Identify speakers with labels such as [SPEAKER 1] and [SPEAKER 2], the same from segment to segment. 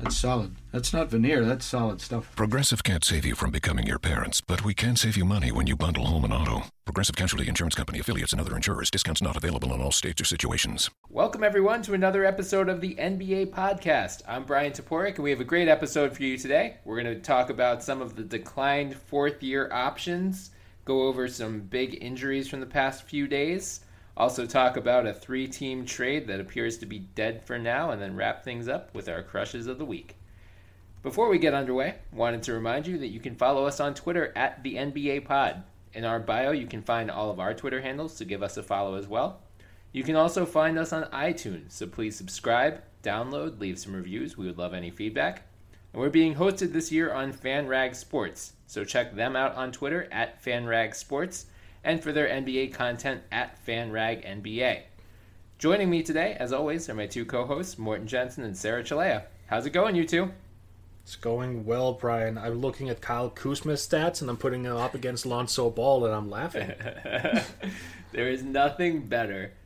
[SPEAKER 1] That's solid. That's not veneer, that's solid stuff.
[SPEAKER 2] Progressive can't save you from becoming your parents, but we can save you money when you bundle home and auto. Progressive Casualty Insurance Company affiliates and other insurers. Discounts not available in all states or situations.
[SPEAKER 3] Welcome, everyone, to another episode of the NBA Podcast. I'm Bryan Toporek, and we have a great episode for you today. We're going to talk about some of the declined fourth year options, go over some big injuries from the past few days, also talk about a three team trade that appears to be dead for now, and then wrap things up with our crushes of the week. Before we get underway, wanted to remind you that you can follow us on Twitter at the NBA Pod. In our bio, you can find all of our Twitter handles, so give us a follow as well. You can also find us on iTunes, so please subscribe, download, leave some reviews. We would love any feedback. And we're being hosted this year on FanRag Sports, so check them out on Twitter at FanRag Sports and for their NBA content at FanRag NBA. Joining me today, as always, are my two co-hosts, Morten Jensen and Sarah Cilea. How's it going, you two?
[SPEAKER 4] It's going well, Bryan. I'm looking at Kyle Kuzma's stats and I'm putting him up against Lonzo Ball and I'm laughing.
[SPEAKER 3] there is nothing better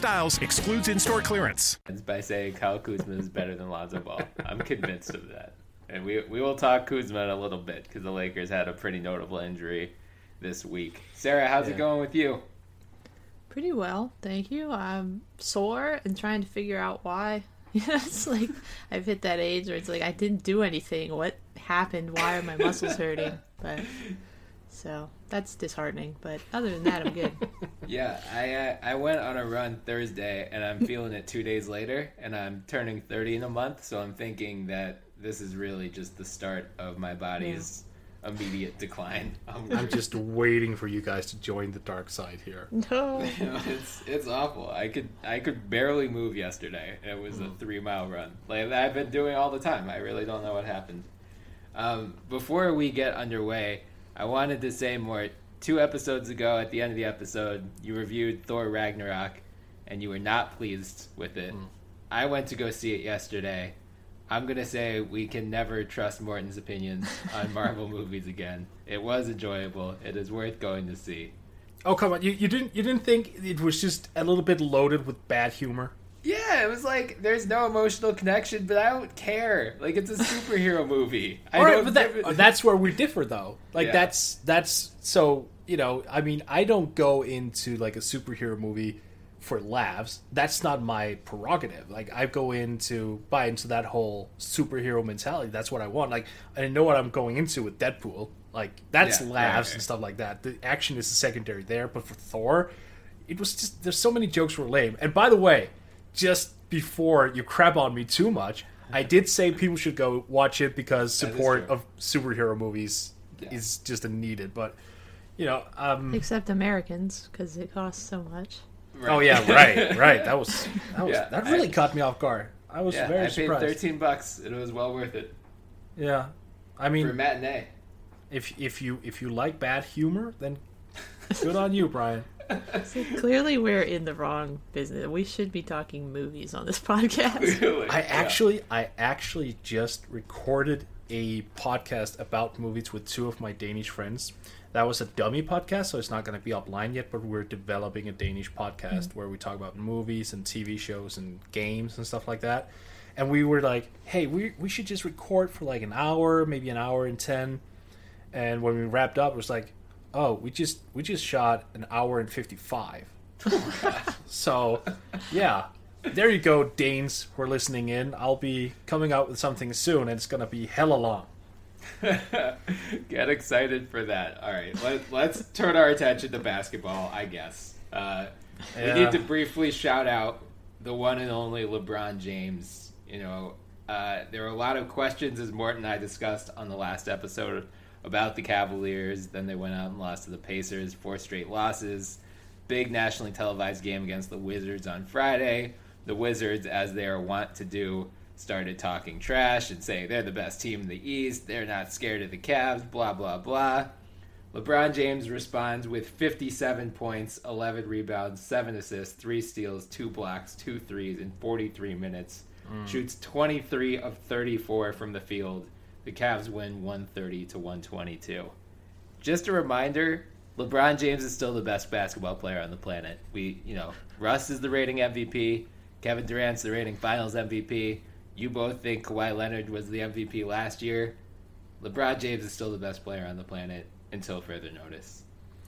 [SPEAKER 5] styles excludes in-store clearance.
[SPEAKER 3] By saying Kyle Kuzma is better than Lonzo Ball, I'm convinced of that. And we we will talk Kuzma in a little bit because the Lakers had a pretty notable injury this week. Sarah, how's yeah. it going with you?
[SPEAKER 6] Pretty well, thank you. I'm sore and trying to figure out why. it's like I've hit that age where it's like I didn't do anything. What happened? Why are my muscles hurting? But so that's disheartening. But other than that, I'm good.
[SPEAKER 3] yeah, I uh, I went on a run Thursday, and I'm feeling it two days later, and I'm turning 30 in a month. So I'm thinking that this is really just the start of my body's. Yeah. Immediate decline.
[SPEAKER 4] I'm, I'm just waiting for you guys to join the dark side here.
[SPEAKER 6] No,
[SPEAKER 3] you know, it's it's awful. I could I could barely move yesterday. It was mm. a three mile run, like I've been doing all the time. I really don't know what happened. Um, before we get underway, I wanted to say more. Two episodes ago, at the end of the episode, you reviewed Thor Ragnarok, and you were not pleased with it. Mm. I went to go see it yesterday. I'm gonna say we can never trust Morten's opinions on Marvel movies again. It was enjoyable. It is worth going to see.
[SPEAKER 4] Oh come on! You, you didn't you didn't think it was just a little bit loaded with bad humor?
[SPEAKER 3] Yeah, it was like there's no emotional connection, but I don't care. Like it's a superhero movie. I right,
[SPEAKER 4] but that, that's where we differ, though. Like yeah. that's that's so you know. I mean, I don't go into like a superhero movie for laughs. That's not my prerogative. Like I go into buy into that whole superhero mentality. That's what I want. Like I know what I'm going into with Deadpool. Like that's yeah, laughs right, and stuff like that. The action is the secondary there, but for Thor, it was just there's so many jokes were lame. And by the way just before you crap on me too much, I did say people should go watch it because support of superhero movies yeah. is just a needed. But you know, um,
[SPEAKER 6] except Americans because it costs so much.
[SPEAKER 4] Right. Oh yeah, right, right. That was that was yeah, that really I, caught me off guard. I was
[SPEAKER 3] yeah,
[SPEAKER 4] very
[SPEAKER 3] I
[SPEAKER 4] surprised.
[SPEAKER 3] paid thirteen bucks. It was well worth it.
[SPEAKER 4] Yeah, I mean
[SPEAKER 3] for matinee.
[SPEAKER 4] If if you if you like bad humor, then good on you, Bryan.
[SPEAKER 6] See, clearly we're in the wrong business. We should be talking movies on this podcast.
[SPEAKER 4] Really? I actually. I actually just recorded a podcast about movies with two of my Danish friends, that was a dummy podcast, so it's not going to be online yet. But we're developing a Danish podcast
[SPEAKER 6] Mm-hmm.
[SPEAKER 4] where we talk about movies and TV shows and games and stuff like that. And we were like, hey, we we should just record for like an hour, maybe an hour and ten. And when we wrapped up, it was like, oh, we just we just shot an hour and fifty five. so, yeah, there you go, Danes who are listening in. I'll be coming out with something soon, and it's gonna be hella long.
[SPEAKER 3] Get excited for that. All right, let, let's turn our attention to basketball, I guess. Uh,
[SPEAKER 4] Yeah.
[SPEAKER 3] We need to briefly shout out the one and only LeBron James. You know, uh, there were a lot of questions, as Morten and I discussed on the last episode, about the Cavaliers. Then they went out and lost to the Pacers, four straight losses. Big nationally televised game against the Wizards on Friday. The Wizards, as they are wont to do, started talking trash and saying they're the best team in the East. They're not scared of the Cavs, blah, blah, blah. LeBron James responds with 57 points, 11 rebounds, 7 assists, 3 steals, 2 blocks, 2 threes in 43 minutes. Mm. Shoots 23 of 34 from the field. The Cavs win 130 to 122. Just a reminder, LeBron James is still the best basketball player on the planet. We, you know, Russ is the rating MVP, Kevin Durant's the rating Finals MVP. You both think Kawhi Leonard was the MVP last year. LeBron James is still the best player on the planet until further notice.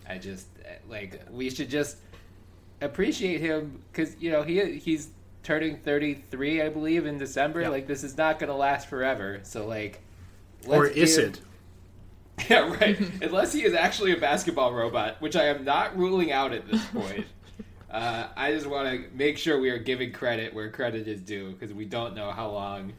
[SPEAKER 3] I just like we should just appreciate him because you know he he's turning 33 I believe in December.
[SPEAKER 4] Yeah.
[SPEAKER 3] Like this is not going to last forever. So like
[SPEAKER 4] or
[SPEAKER 3] let's
[SPEAKER 4] is
[SPEAKER 3] give-
[SPEAKER 4] it?
[SPEAKER 3] Yeah, right. Unless he is actually a basketball robot, which I am not ruling out at this point. uh, I just want to make sure we are giving credit where credit is due because we don't know how long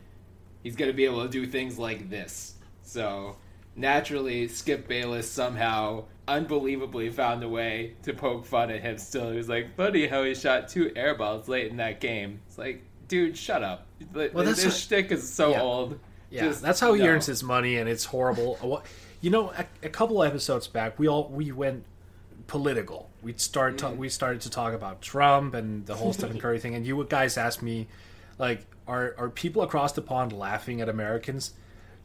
[SPEAKER 3] he's going to be able to do things like this. So naturally, Skip Bayless somehow unbelievably found a way to poke fun at him. Still, he was like, "Funny how he shot two air balls late in that game." It's like, dude, shut up. Well, this
[SPEAKER 4] what-
[SPEAKER 3] shtick is so
[SPEAKER 4] Yeah.
[SPEAKER 3] old.
[SPEAKER 4] Yeah,
[SPEAKER 3] Just
[SPEAKER 4] that's how he
[SPEAKER 3] no.
[SPEAKER 4] earns his money, and it's horrible. You know, a, a couple episodes back, we all we went political. We started
[SPEAKER 3] Mm.
[SPEAKER 4] we started to talk about Trump and the whole Stephen Curry thing, and you guys asked me, like, are are people across the pond laughing at Americans?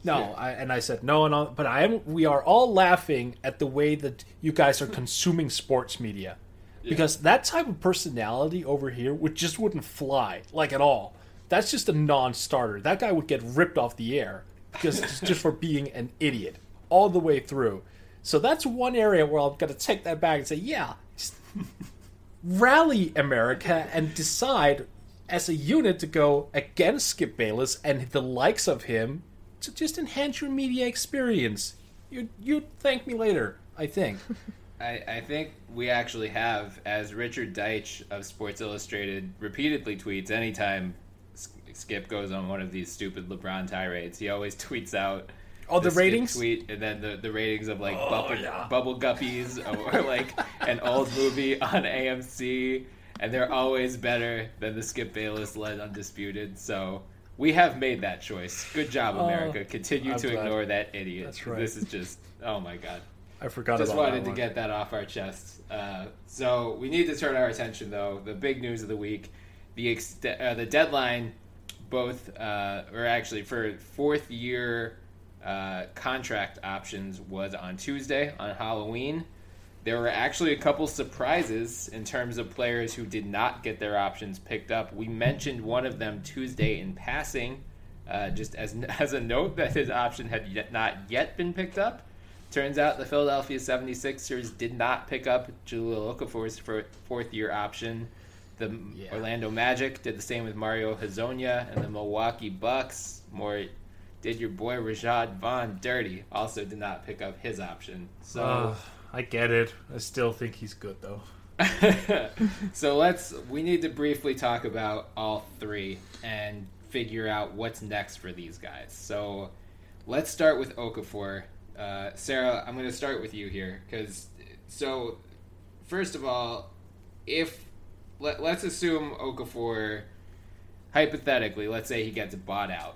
[SPEAKER 4] No, I, and I said no, and all, but I am. We are all laughing at the way that you guys are consuming sports media, because that type of personality over here would just wouldn't fly like at all. That's just a non-starter. That guy would get ripped off the air because just for being an idiot all the way through. So that's one area where I'm going to take that back and say, yeah, just rally America and decide as a unit to go against Skip Bayless and the likes of him to just enhance your media experience. You you thank me later, I think.
[SPEAKER 3] I, I think we actually have, as Richard Deitsch of Sports Illustrated repeatedly tweets anytime S- Skip goes on one of these stupid LeBron tirades. He always tweets out
[SPEAKER 4] Oh, the
[SPEAKER 3] Skip
[SPEAKER 4] ratings?
[SPEAKER 3] tweet, and then the, the ratings of like bubble,
[SPEAKER 4] yeah.
[SPEAKER 3] bubble guppies or, like an old movie on AMC, and they're always better than the Skip Bayless led Undisputed. So we have made that choice. Good job, America. Continue
[SPEAKER 4] Oh, I'm
[SPEAKER 3] to
[SPEAKER 4] glad.
[SPEAKER 3] ignore that idiot.
[SPEAKER 4] That's right.
[SPEAKER 3] This is just oh my god
[SPEAKER 4] I forgot
[SPEAKER 3] just
[SPEAKER 4] about
[SPEAKER 3] wanted
[SPEAKER 4] that
[SPEAKER 3] to
[SPEAKER 4] one.
[SPEAKER 3] get that off our chest. Uh, so we need to turn our attention, though. The big news of the week: the ex- uh, the deadline, both uh, or actually for fourth year uh, contract options was on Tuesday on Halloween. There were actually a couple surprises in terms of players who did not get their options picked up. We mentioned one of them Tuesday in passing, uh, just as as a note that his option had yet, not yet been picked up. Turns out the Philadelphia 76ers did not pick up Jahlil Okafor's for fourth year option. The
[SPEAKER 4] Yeah.
[SPEAKER 3] Orlando Magic did the same with Mario Hezonja, and the Milwaukee Bucks more did your boy Rashad Vaughn dirty. Also did not pick up his option. So
[SPEAKER 4] Ugh, I get it. I still think he's good though.
[SPEAKER 3] so let's we need to briefly talk about all three and figure out what's next for these guys. So let's start with Okafor. Uh, Sarah, I'm going to start with you here because so first of all, if let, let's assume Okafor hypothetically, let's say he gets bought out.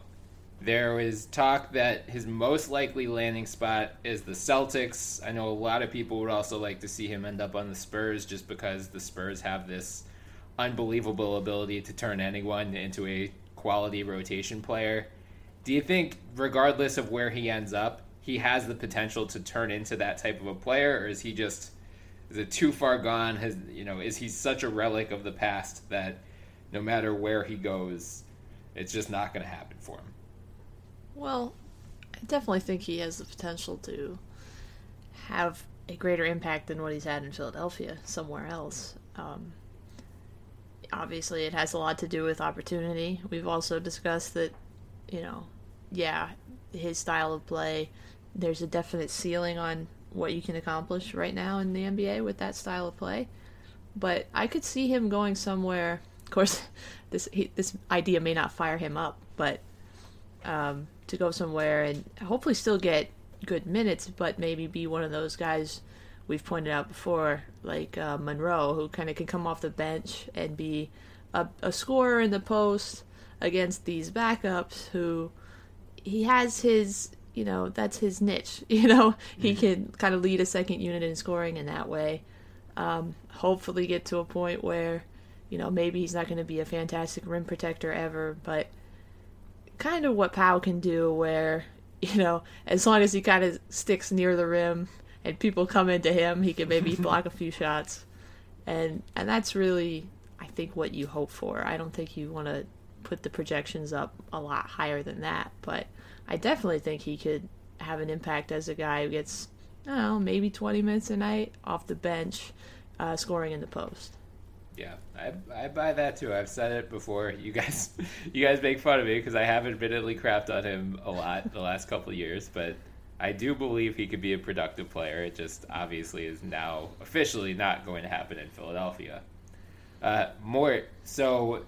[SPEAKER 3] There was talk that his most likely landing spot is the Celtics. I know a lot of people would also like to see him end up on the Spurs just because the Spurs have this unbelievable ability to turn anyone into a quality rotation player. Do you think, regardless of where he ends up, he has the potential to turn into that type of a player, or is he just is it too far gone? Has you know is he such a relic of the past that no matter where he goes, it's just not going to happen for him?
[SPEAKER 6] Well, I definitely think he has the potential to have a greater impact than what he's had in Philadelphia somewhere else. Um, obviously, it has a lot to do with opportunity. We've also discussed that, you know, yeah, his style of play, there's a definite ceiling on what you can accomplish right now in the NBA with that style of play. But I could see him going somewhere. Of course, this he, this idea may not fire him up, but um, to go somewhere and hopefully still get good minutes, but maybe be one of those guys we've pointed out before, like uh, Monroe, who kind of can come off the bench and be a, a scorer in the post against these backups who he has his you know that's his niche you know? He can kind of lead a second unit in scoring in that way. Um, hopefully get to a point where you know maybe he's not going to be a fantastic rim protector ever but kind of what Pau can do where you know as long as he kind of sticks near the rim and people come into him he can maybe block a few shots. And and that's really I think what you hope for. I don't think you want to put the projections up a lot higher than that but I definitely think he could have an impact as a guy who gets, I don't know, maybe 20 minutes a night off the bench, uh, scoring in the post.
[SPEAKER 3] Yeah, I, I buy that too. I've said it before. You guys, you guys make fun of me because I have admittedly crapped on him a lot the last couple years, but I do believe he could be a productive player. It just obviously is now officially not going to happen in Philadelphia. Uh, more so,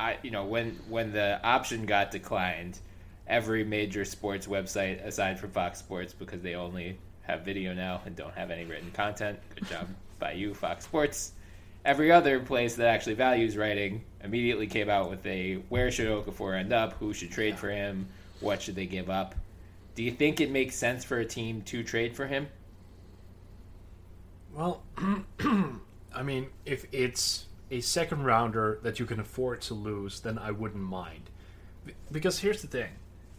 [SPEAKER 3] I you know when when the option got declined, every major sports website aside from Fox Sports because they only have video now and don't have any written content. Good job by you, Fox Sports. Every other place that actually values writing immediately came out with a where should Okafor end up? Who should trade for him? What should they give up? Do you think it makes sense for a team to trade for him?
[SPEAKER 4] Well, I mean, if it's a second rounder that you can afford to lose, then I wouldn't mind. Because here's the thing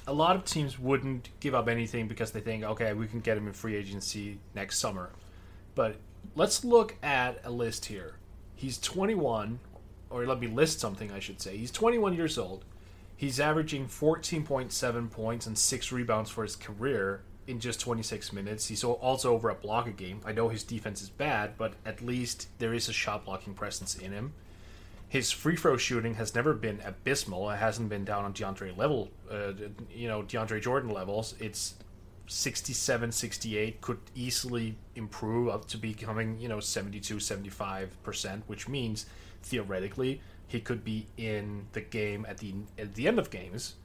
[SPEAKER 4] a lot of teams wouldn't give up anything because they think, okay, we can get him in free agency next summer. But let's look at a list here. He's 21, or let me list something, I should say. He's 21 years old. He's averaging 14.7 points and six rebounds for his career in just 26 minutes. He's also over a block a game. I know his defense is bad, but at least there is a shot blocking presence in him. His free throw shooting has never been abysmal. It hasn't been down on DeAndre level, uh, you know, DeAndre Jordan levels. It's 67, 68, could easily improve up to becoming, you know, 72, 75%, which means theoretically he could be in the game at the at the end of games.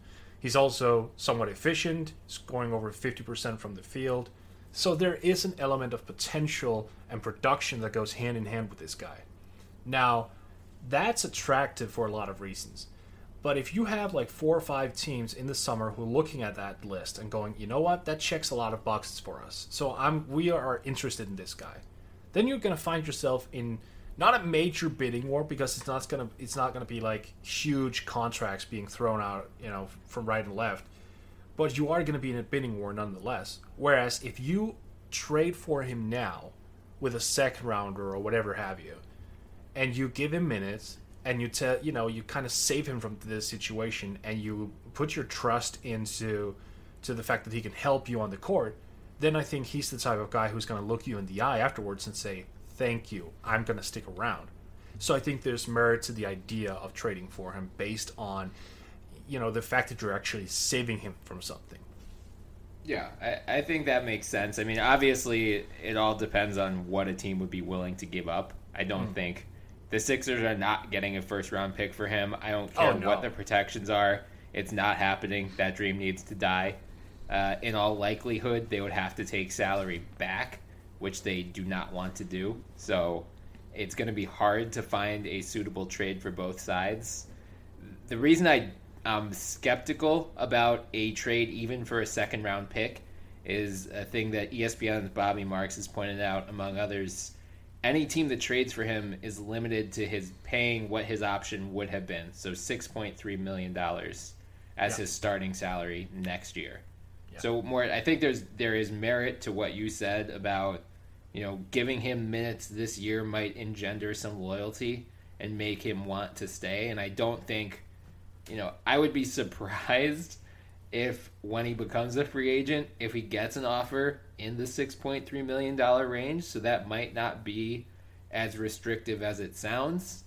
[SPEAKER 4] He's also somewhat efficient, scoring over 50% from the field. So there is an element of potential and production that goes hand in hand with this guy. Now, that's attractive for a lot of reasons. But if you have like four or five teams in the summer who are looking at that list and going, you know what, that checks a lot of boxes for us. So I'm we are interested in this guy. Then you're gonna find yourself in not a major bidding war because it's not gonna it's not gonna be like huge contracts being thrown out, you know, from right and left. But you are gonna be in a bidding war nonetheless. Whereas if you trade for him now with a second rounder or whatever have you, and you give him minutes and you tell you know you kind of save him from this situation and you put your trust into to the fact that he can help you on the court then i think he's the type of guy who's going to look you in the eye afterwards and say thank you i'm going to stick around so i think there's merit to the idea of trading for him based on you know the fact that you're actually saving him from something
[SPEAKER 3] yeah, I, I think that makes sense. I mean, obviously, it all depends on what a team would be willing to give up. I don't mm. think the Sixers are not getting a first round pick for him. I don't care oh, no. what the protections are. It's not happening. That dream needs to die. Uh, in all likelihood, they would have to take salary back, which they do not want to do. So it's going to be hard to find a suitable trade for both sides. The reason I am skeptical about a trade, even for a second round pick, is a thing that ESPN's Bobby Marks has pointed out, among others any team that trades for him is limited to his paying what his option would have been. So six point three million dollars as yeah. his starting salary next year. So more, I think there's there is merit to what you said about you know giving him minutes this year might engender some loyalty and make him want to stay. And I don't think, you know, I would be surprised if when he becomes a free agent, if he gets an offer in the six point three million dollar range. So that might not be as restrictive as it sounds,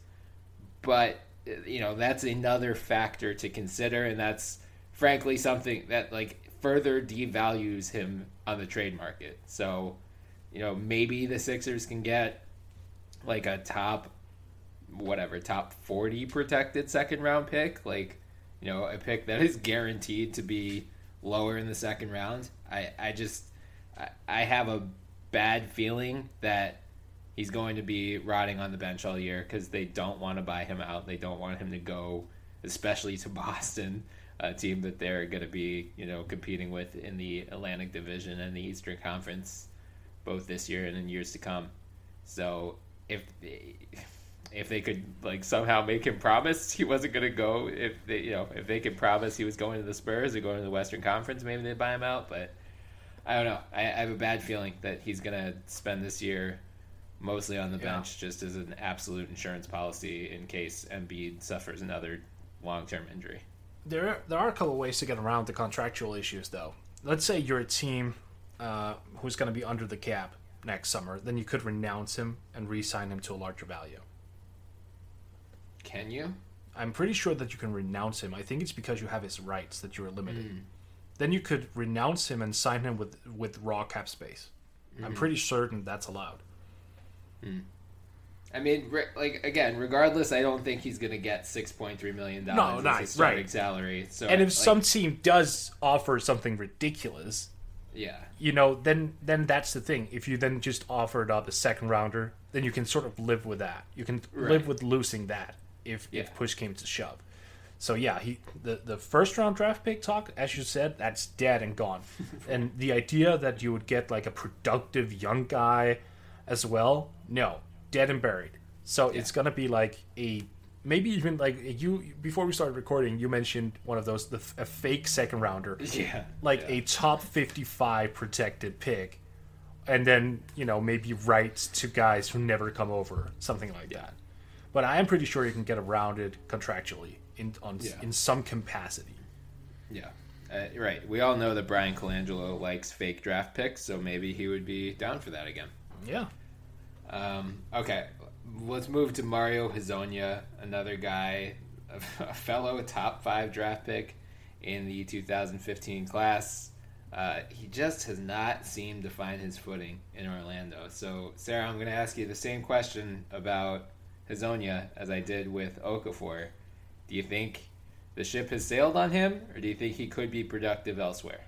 [SPEAKER 3] but you know that's another factor to consider, and that's frankly something that like further devalues him on the trade market. So, you know, maybe the Sixers can get like a top whatever, top 40 protected second round pick, like, you know, a pick that is guaranteed to be lower in the second round. I I just I, have a bad feeling that he's going to be rotting on the bench all year because they don't want to buy him out. They don't want him to go, especially to Boston a team that they're going to be, you know, competing with in the Atlantic Division and the Eastern Conference, both this year and in years to come. So if if they could like somehow make him promise he wasn't going to go, if they, you know, if they could promise he was going to the Spurs or going to the Western Conference, maybe they'd buy him out. But I don't know. I, I have a bad feeling that he's going to spend this year mostly on the yeah. bench just as an absolute insurance policy in case Embiid suffers another long term injury.
[SPEAKER 4] There, there are a couple ways to get around the contractual issues, though. Let's say you're a team uh, who's going to be under the cap next summer, then you could renounce him and re-sign him to a larger value.
[SPEAKER 3] Can you?
[SPEAKER 4] I'm pretty sure that you can renounce him. I think it's because you have his rights that you are limited. Mm. Then you could renounce him and sign him with with raw cap space. Mm. I'm hmm. pretty certain that's allowed.
[SPEAKER 3] Mm. I mean, re- like again, regardless, I don't think he's going to get six point three million dollars no, as his starting right. salary. So,
[SPEAKER 4] and if
[SPEAKER 3] like,
[SPEAKER 4] some team does offer something ridiculous,
[SPEAKER 3] yeah,
[SPEAKER 4] you know, then then that's the thing. If you then just offered up a second rounder, then you can sort of live with that. You can right. live with losing that if yeah. if push came to shove. So yeah, he the the first round draft pick talk, as you said, that's dead and gone. and the idea that you would get like a productive young guy as well, no, dead and buried. So yeah. it's gonna be like a maybe even like you before we started recording, you mentioned one of those the, a fake second rounder,
[SPEAKER 3] yeah,
[SPEAKER 4] like
[SPEAKER 3] yeah.
[SPEAKER 4] a top fifty five protected pick, and then you know maybe rights to guys who never come over, something like yeah. that. But I am pretty sure you can get around it contractually in on yeah. in some capacity.
[SPEAKER 3] Yeah. Uh, right. We all know that Bryan Colangelo likes fake draft picks, so maybe he would be down for that again.
[SPEAKER 4] Yeah.
[SPEAKER 3] Um, okay, let's move to Mario Hezonja, another guy, a fellow top five draft pick in the 2015 class. Uh, he just has not seemed to find his footing in Orlando. So, Sarah, I'm going to ask you the same question about Hezonja as I did with Okafor. Do you think the ship has sailed on him, or do you think he could be productive elsewhere?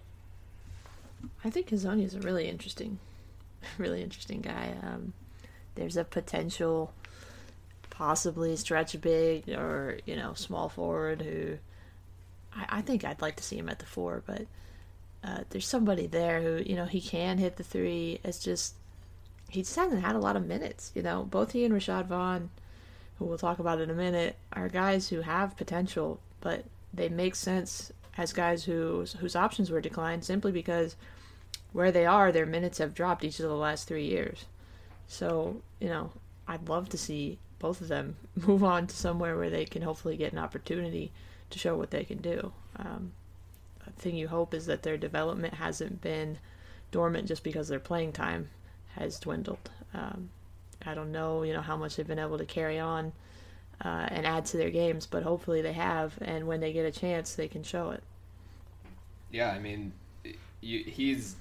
[SPEAKER 6] I think Hezonja is a really interesting, really interesting guy. Um, there's a potential possibly stretch big or you know small forward who I, I think I'd like to see him at the four, but uh, there's somebody there who you know he can hit the three. It's just he just hasn't had a lot of minutes. You know, both he and Rashad Vaughn, who we'll talk about in a minute, are guys who have potential, but they make sense as guys whose whose options were declined simply because where they are, their minutes have dropped each of the last three years. So, you know, I'd love to see both of them move on to somewhere where they can hopefully get an opportunity to show what they can do. Um, the thing you hope is that their development hasn't been dormant just because their playing time has dwindled. Um, I don't know, you know, how much they've been able to carry on uh, and add to their games, but hopefully they have, and when they get a chance, they can show it.
[SPEAKER 3] Yeah, I mean, you, he's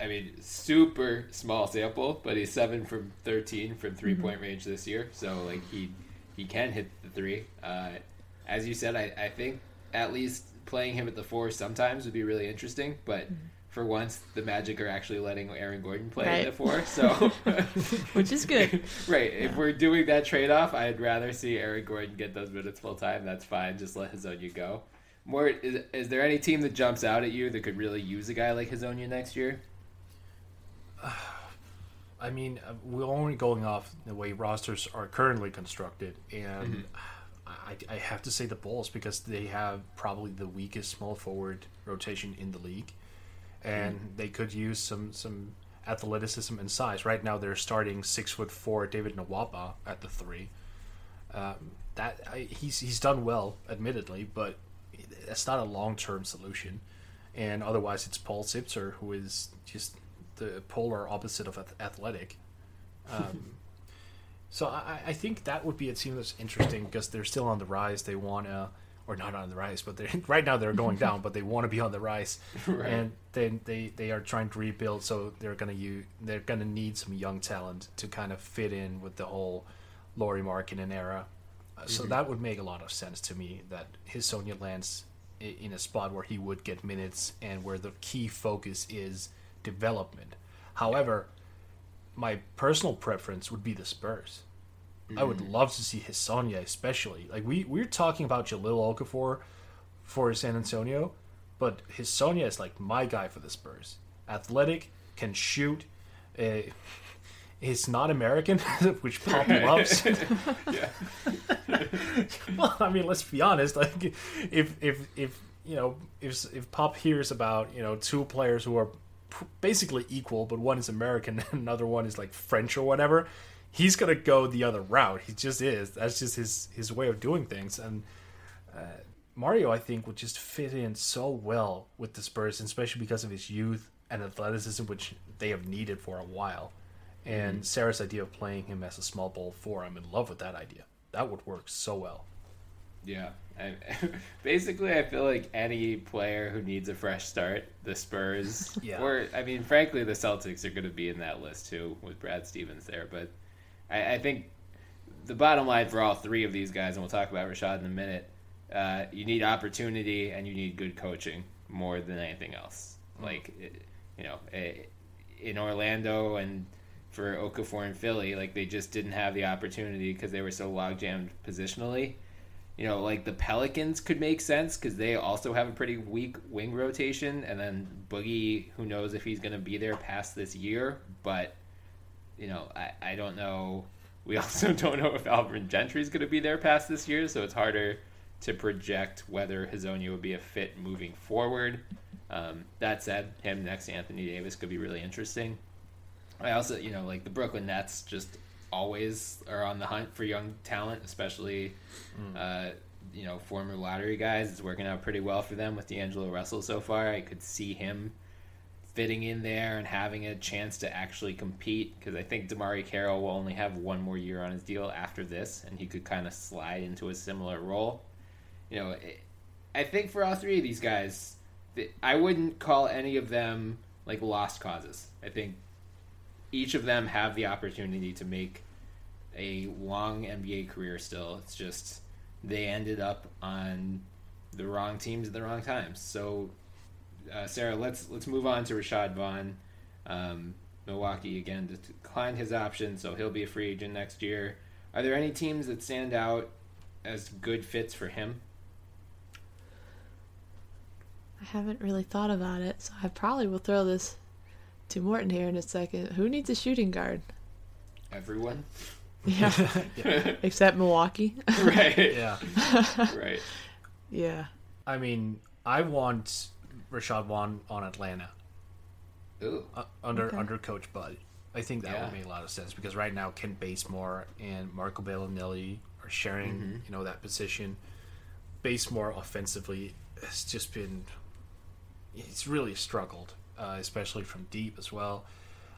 [SPEAKER 3] I mean, super small sample, but he's seven from thirteen from three point mm-hmm. range this year. So like he he can hit the three. Uh, as you said, I, I think at least playing him at the four sometimes would be really interesting. But mm-hmm. For once, the Magic are actually letting Aaron Gordon play right. at the four, so
[SPEAKER 6] which is good.
[SPEAKER 3] right. Yeah. If we're doing that trade off, I'd rather see Aaron Gordon get those minutes full time. That's fine. Just let Hezonja go. More is, is there any team that jumps out at you that could really use a guy like Hezonja next year?
[SPEAKER 4] I mean, uh, we're only going off the way rosters are currently constructed, and mm-hmm. I, I, have to say the Bulls because they have probably the weakest small forward rotation in the league. And they could use some some athleticism and size. Right now, they're starting six foot four David Nwaba at the three. Um, that I, he's he's done well, admittedly, but that's not a long term solution. And otherwise, it's Paul Zipser who is just the polar opposite of athletic. Um, so I, I think that would be a team that's interesting because they're still on the rise. They want to, or not on the rise, but they right now they're going down, but they want to be on the rise,
[SPEAKER 3] Right.
[SPEAKER 4] and then they they are trying to rebuild. So they're gonna use they're gonna need some young talent to kind of fit in with the whole Lauri Markkanen era. Uh, So that would make a lot of sense to me that Hezonja lands in a spot where he would get minutes and where the key focus is development. However, my personal preference would be the Spurs. I would love to see Hezonja, especially. Like we we're talking about Jahlil Okafor for San Antonio, but Hezonja is like my guy for the Spurs. Athletic, can shoot. Uh, he's not American, which Pop loves. well, I mean, let's be honest. Like, if if if you know if if Pop hears about you know two players who are basically equal, but one is American and another one is like French or whatever, he's gonna go the other route. He just is. That's just his his way of doing things. And uh, Mario, I think, would just fit in so well with the Spurs, especially because of his youth and athleticism, which they have needed for a while. And Sarah's idea of playing him as a small ball four, I'm in love with that idea. That would work so well.
[SPEAKER 3] Yeah. I, basically, I feel like any player who needs a fresh start, the Spurs,
[SPEAKER 4] Yeah.
[SPEAKER 3] or I mean, frankly, the Celtics are going to be in that list too with Brad Stevens there. But I, I think the bottom line for all three of these guys, and we'll talk about Rashad in a minute, uh, you need opportunity and you need good coaching more than anything else. Like, it- you know, eh, in Orlando and for Okafor and Philly, like they just didn't have the opportunity because they were so log jammed positionally. You know, like the Pelicans could make sense because they also have a pretty weak wing rotation, and then Boogie, who knows if he's going to be there past this year, but you know, I, I don't know. We also don't know if Alvin Gentry is going to be there past this year, so it's harder to project whether Hezonja would be a fit moving forward. Um, that said, him next to Anthony Davis could be really interesting. I also, you know, like the Brooklyn Nets just always are on the hunt for young talent, especially, uh, you know, former lottery guys. It's working out pretty well for them with D'Angelo Russell so far. I could see him fitting in there and having a chance to actually compete because I think DeMarre Carroll will only have one more year on his deal after this, and he could kind of slide into a similar role. You know, it, I think for all three of these guys, th- I wouldn't call any of them like lost causes. I think each of them have the opportunity to make a long NBA career still. It's just they ended up on the wrong teams at the wrong times. So, uh, Sarah, let's let's move on to Rashad Vaughn. Um, Milwaukee again declined his option, so he'll be a free agent next year. Are there any teams that stand out as good fits for him?
[SPEAKER 6] I haven't really thought about it, so I probably will throw this to Morten here in a second. Who needs a shooting guard?
[SPEAKER 3] Everyone,
[SPEAKER 6] Yeah, except Milwaukee.
[SPEAKER 3] right?
[SPEAKER 4] Yeah.
[SPEAKER 3] right.
[SPEAKER 6] yeah,
[SPEAKER 4] I mean, I want Rashad Vaughn on Atlanta
[SPEAKER 3] Ooh,
[SPEAKER 4] uh, under
[SPEAKER 6] Okay.
[SPEAKER 4] under Coach Bud. I think that
[SPEAKER 3] Yeah.
[SPEAKER 4] would make a lot of sense because right now Kent Bazemore and Marco Belinelli are sharing, you know, that position. Bazemore offensively has just been he's really struggled, uh, especially from deep as well.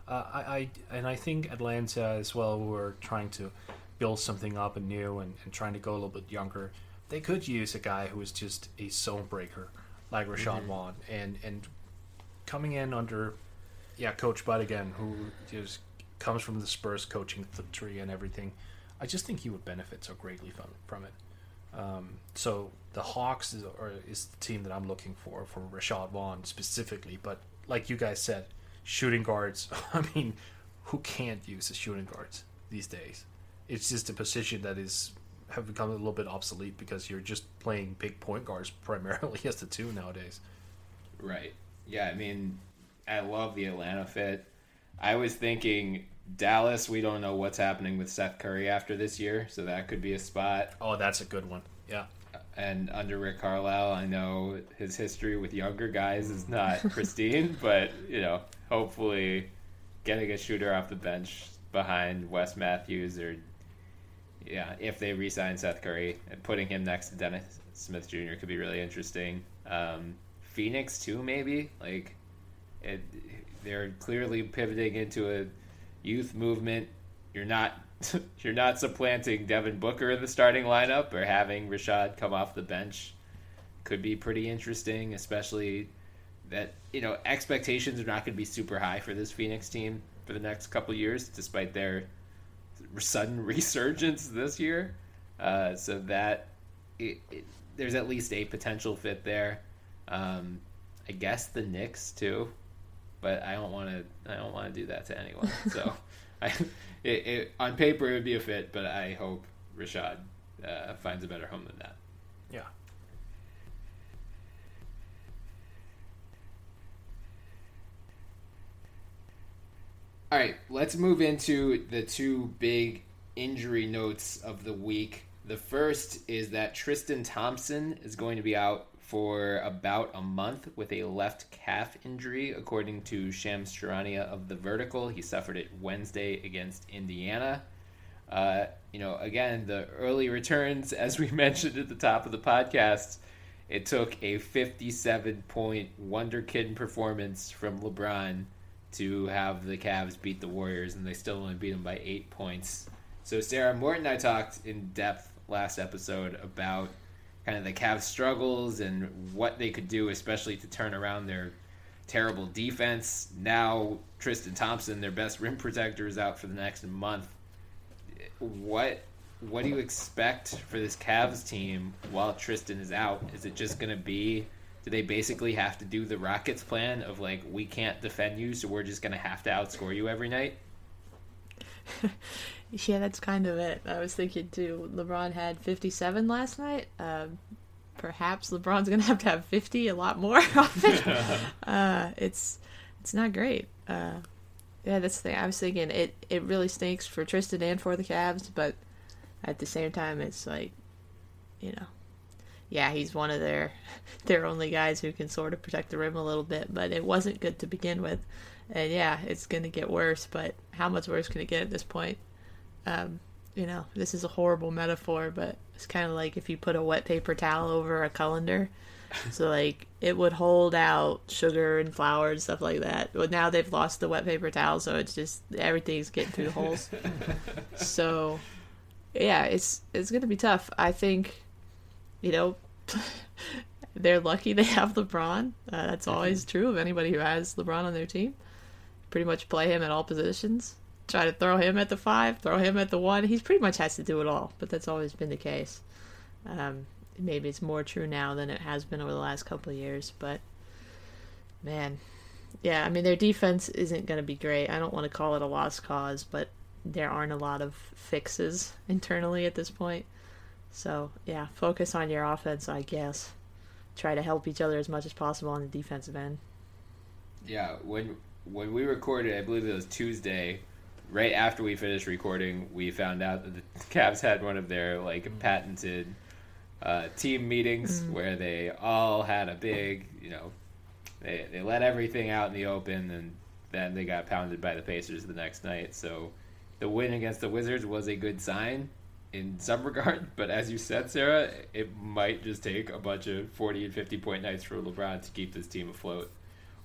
[SPEAKER 4] Uh, I, I and I think Atlanta as well, who are trying to build something up anew and, and trying to go a little bit younger. They could use a guy who is just a zone breaker like Rashad Vaughn and and coming in under yeah Coach Bud again, who just comes from the Spurs coaching tree and everything. I just think he would benefit so greatly from from it. Um, so the Hawks is, or is the team that I'm looking for for Rashad Vaughn specifically. But like you guys said, shooting guards. I mean, who can't use the shooting guards these days? It's just a position that is have become a little bit obsolete because you're just playing big point guards primarily as the two nowadays.
[SPEAKER 3] Right. Yeah, I mean, I love the Atlanta fit. I was thinking Dallas, we don't know what's happening with Seth Curry after this year, so that could be a spot.
[SPEAKER 4] Oh, that's a good one. Yeah.
[SPEAKER 3] and under Rick Carlisle, I know his history with younger guys is not pristine, but you know, hopefully, getting a shooter off the bench behind Wes Matthews or yeah, if they re-sign Seth Curry and putting him next to Dennis Smith Jr. could be really interesting. Um, Phoenix too, maybe like it, they're clearly pivoting into a youth movement. You're not you're not supplanting Devin Booker in the starting lineup or having Rashad come off the bench. Could be pretty interesting, especially that you know expectations are not going to be super high for this Phoenix team for the next couple years, despite their sudden resurgence this year. Uh, so that it, it, there's at least a potential fit there. Um, I guess the Knicks too, but I don't want to. I don't want to do that to anyone. So, I, it, it, on paper it would be a fit, but I hope Rashad uh, finds a better home than that.
[SPEAKER 4] Yeah.
[SPEAKER 3] All right, let's move into the two big injury notes of the week. The first is that Tristan Thompson is going to be out for about a month with a left calf injury, according to Shams Charania of The Vertical. He suffered it Wednesday against Indiana. Uh, you know, again, the early returns, as we mentioned at the top of the podcast, it took a 57 point Wonderkid performance from LeBron to have the Cavs beat the Warriors, and they still only beat them by eight points. So, Sarah Morten and I talked in depth last episode about kind of the Cavs' struggles and what they could do, especially to turn around their terrible defense. Now, Tristan Thompson, their best rim protector, is out for the next month. What what do you expect for this Cavs team while Tristan is out? Is it just going to be they basically have to do the Rockets plan of like we can't defend you, so we're just gonna have to outscore you every night?
[SPEAKER 6] yeah, that's kind of it. I was thinking too. LeBron had 57 last night. Um, perhaps LeBron's gonna have to have 50, a lot more often. uh, it's it's not great. Uh, yeah, that's the thing. I was thinking it. It really stinks for Tristan and for the Cavs, but at the same time, it's like, you know, yeah, he's one of their their only guys who can sort of protect the rim a little bit, but it wasn't good to begin with. And yeah, it's going to get worse, but how much worse can it get at this point? Um, you know, this is a horrible metaphor, but it's kind of like if you put a wet paper towel over a colander. so like it would hold out sugar and flour and stuff like that. But now they've lost the wet paper towel, so it's just everything's getting through the holes. so yeah, it's it's gonna be tough. I think you know, they're lucky they have LeBron. Uh, that's mm-hmm. always true of anybody who has LeBron on their team. Pretty much play him at all positions. Try to throw him at the five, throw him at the one. He pretty much has to do it all, but that's always been the case. Um, maybe it's more true now than it has been over the last couple of years, but man, yeah, I mean their defense isn't going to be great. I don't want to call it a lost cause, but there aren't a lot of fixes internally at this point. So yeah, focus on your offense, I guess. Try to help each other as much as possible on the defensive end.
[SPEAKER 3] Yeah, when when we recorded, I believe it was Tuesday, right after we finished recording, we found out that the Cavs had one of their like mm. patented uh, team meetings mm. where they all had a big, you know, they they let everything out in the open, and then they got pounded by the Pacers the next night. So the win against the Wizards was a good sign in some regard, but as you said, Sarah, it might just take a bunch of 40 and 50 point nights for LeBron to keep this team afloat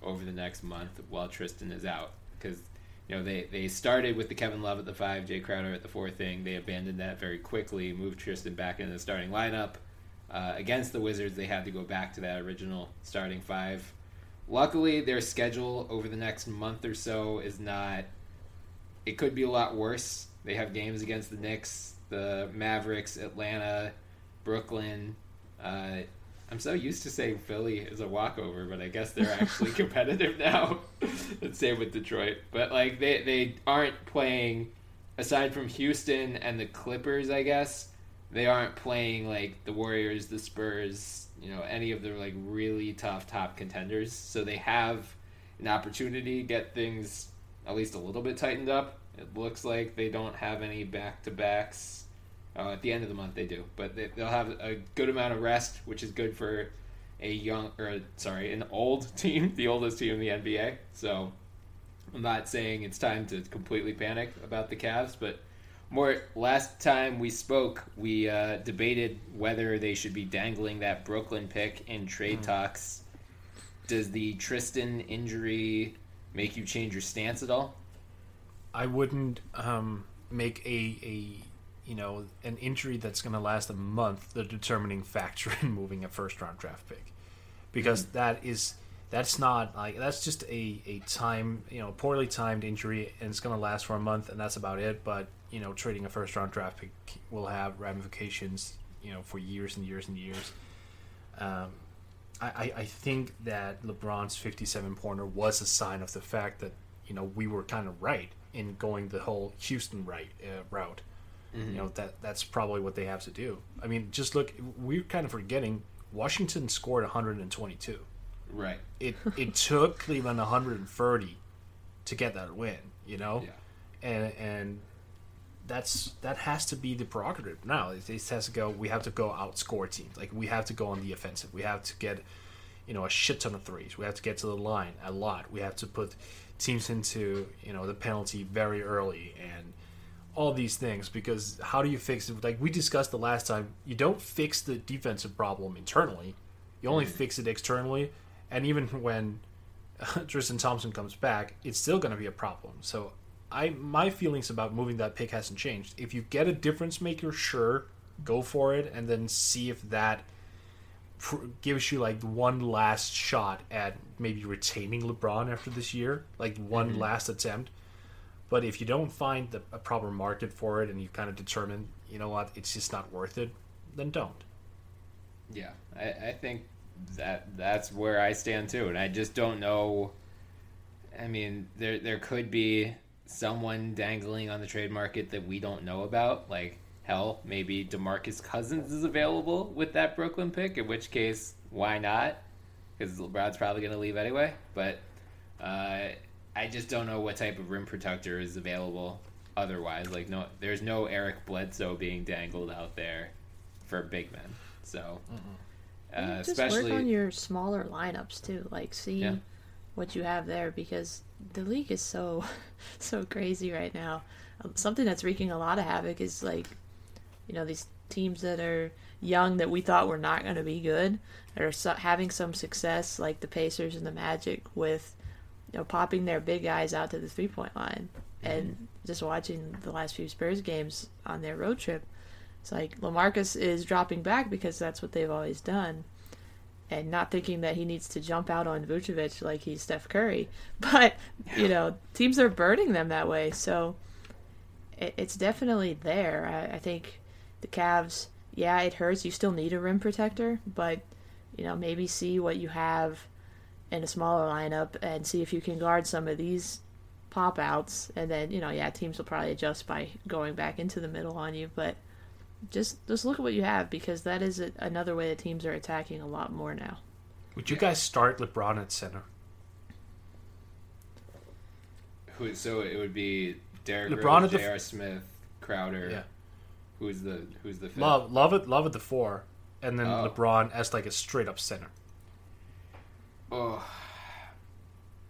[SPEAKER 3] over the next month while Tristan is out. Because, you know, they, they started with the Kevin Love at the five, Jae Crowder at the four thing. They abandoned that very quickly, moved Tristan back into the starting lineup. Uh, against the Wizards, they had to go back to that original starting five. Luckily, their schedule over the next month or so is not. It could be a lot worse. They have games against the Knicks, the Mavericks, Atlanta, Brooklyn. Uh, I'm so used to saying Philly is a walkover, but I guess they're actually competitive now. and same with Detroit. But like they they aren't playing aside from Houston and the Clippers, I guess, they aren't playing like the Warriors, the Spurs, you know, any of the like really tough top contenders. So they have an opportunity to get things at least a little bit tightened up. It looks like they don't have any back to backs Uh, at the end of the month, they do, but they, they'll have a good amount of rest, which is good for a young or sorry, an old team, the oldest team in the NBA. So I'm not saying it's time to completely panic about the Cavs, but more last time we spoke, we uh, debated whether they should be dangling that Brooklyn pick in trade talks. Does the Tristan injury make you change your stance at all?
[SPEAKER 4] I wouldn't um, make a a you know an injury that's going to last a month the determining factor in moving a first round draft pick. Because that is that's not like that's just a a time you know poorly timed injury and it's going to last for a month and that's about it. But you know trading a first round draft pick will have ramifications you know for years and years and years. Um, I, I I think that LeBron's 57 pointer was a sign of the fact that you know we were kind of right in going the whole Houston right uh, route. You know that that's probably what they have to do. I mean, just look, we're kind of forgetting Washington scored 122.
[SPEAKER 3] Right.
[SPEAKER 4] It it took Cleveland 130 to get that win. You know,
[SPEAKER 3] Yeah.
[SPEAKER 4] and and that's that has to be the prerogative now. It, it has to go. We have to go outscore teams. Like we have to go on the offensive. We have to get you know a shit ton of threes. We have to get to the line a lot. We have to put teams into you know the penalty very early and all these things because how do you fix it? Like we discussed the last time, you don't fix the defensive problem internally. You only mm-hmm. fix it externally, and even when Tristan Thompson comes back, it's still going to be a problem. So, I my feelings about moving that pick hasn't changed. If you get a difference maker, sure, go for it, and then see if that pr- gives you like one last shot at maybe retaining LeBron after this year, like one mm-hmm. last attempt. But if you don't find the, a proper market for it, and you kind of determine, you know what, it's just not worth it, then don't.
[SPEAKER 3] Yeah, I, I think that that's where I stand too, and I just don't know. I mean, there there could be someone dangling on the trade market that we don't know about. Like hell, maybe Demarcus Cousins is available with that Brooklyn pick. In which case, why not? Because LeBron's probably going to leave anyway. But uh, I just don't know what type of rim protector is available otherwise. Like no, there's no Eric Bledsoe being dangled out there for big men. So. Uh,
[SPEAKER 6] just
[SPEAKER 3] especially
[SPEAKER 6] work on your smaller lineups too. Like see
[SPEAKER 3] Yeah.
[SPEAKER 6] what you have there because the league is so so crazy right now. Um, something that's wreaking a lot of havoc is like you know these teams that are young that we thought were not going to be good that are so, having some success like the Pacers and the Magic with you know popping their big guys out to the three point line and mm-hmm. just watching the last few Spurs games on their road trip it's like Lamarcus is dropping back because that's what they've always done, and not thinking that he needs to jump out on Vucevic like he's Steph Curry. But you know, teams are burning them that way, so it, it's definitely there. I, I think the Cavs, yeah, it hurts. You still need a rim protector, but you know, maybe see what you have in a smaller lineup and see if you can guard some of these pop outs, and then you know, yeah, teams will probably adjust by going back into the middle on you, but just just look at what you have because that is a, another way that teams are attacking a lot more now.
[SPEAKER 4] Would you guys start LeBron at center?
[SPEAKER 3] Who, so it would be Derek
[SPEAKER 4] LeBron
[SPEAKER 3] Rose,
[SPEAKER 4] at the-
[SPEAKER 3] J.R. Smith, Crowder.
[SPEAKER 4] Yeah.
[SPEAKER 3] Who's the Who's the fifth?
[SPEAKER 4] Love, love it, love at the four, and then
[SPEAKER 3] Oh.
[SPEAKER 4] LeBron as like a straight up center.
[SPEAKER 3] Oh,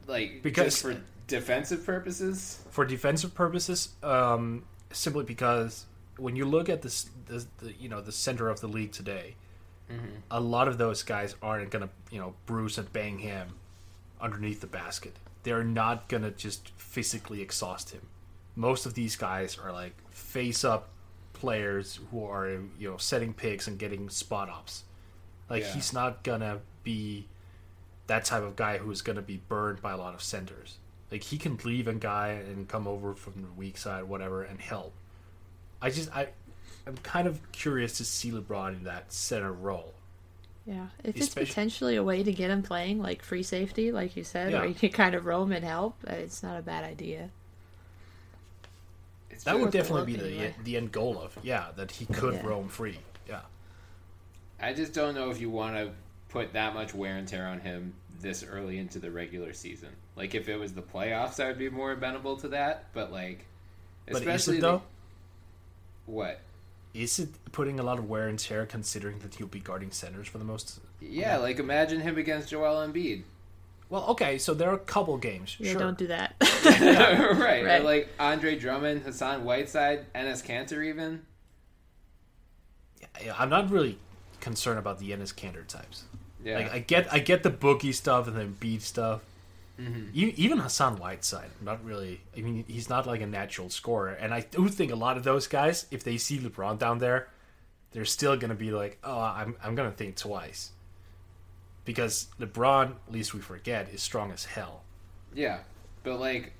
[SPEAKER 3] like
[SPEAKER 4] Because-
[SPEAKER 3] just for defensive purposes.
[SPEAKER 4] for defensive purposes, um, simply because when you look at this, the, the you know the center of the league today, a lot of those guys aren't gonna you know bruise and bang him underneath the basket. They're not gonna just physically exhaust him. Most of these guys are like face up players who are you know setting picks and getting spot ups. Like
[SPEAKER 3] Yeah.
[SPEAKER 4] he's not gonna be that type of guy who's gonna be burned by a lot of centers. Like he can leave a guy and come over from the weak side, whatever, and help. I just I I'm kind of curious to see LeBron in that center role.
[SPEAKER 6] Yeah, if it's potentially a way to get him playing like free safety, like you said,
[SPEAKER 4] Yeah.
[SPEAKER 6] where you can kind of roam and help, uh, it's not a bad idea.
[SPEAKER 3] It's
[SPEAKER 4] That would definitely be the
[SPEAKER 6] anyway.
[SPEAKER 4] the end goal of yeah that he could
[SPEAKER 6] Yeah.
[SPEAKER 4] roam free. Yeah,
[SPEAKER 3] I just don't know if you want to put that much wear and tear on him this early into the regular season. Like if it was the playoffs, I would be more amenable to that. But like,
[SPEAKER 4] but is
[SPEAKER 3] especially
[SPEAKER 4] it
[SPEAKER 3] the-
[SPEAKER 4] though?
[SPEAKER 3] what?
[SPEAKER 4] is it putting a lot of wear and tear considering that he'll be guarding centers for the most?
[SPEAKER 3] Yeah, like imagine him against Joel Embiid.
[SPEAKER 4] Well, okay, so there are a couple games.
[SPEAKER 6] Yeah,
[SPEAKER 4] sure.
[SPEAKER 6] don't do that.
[SPEAKER 3] right. Or
[SPEAKER 6] Right.
[SPEAKER 3] like Andre Drummond, Hassan Whiteside, Enes Kanter even.
[SPEAKER 4] Yeah, I'm not really concerned about the Enes Kanter types.
[SPEAKER 3] Yeah.
[SPEAKER 4] Like I get, I get the Boogie stuff and the beat stuff. Mm-hmm. E- Even Hassan Whiteside, I'm not really. I mean, he's not like a natural scorer, and I do think a lot of those guys, if they see LeBron down there, they're still gonna be like, "Oh, I'm, I'm gonna think twice," because LeBron, at least we forget, is strong as hell.
[SPEAKER 3] yeah. But like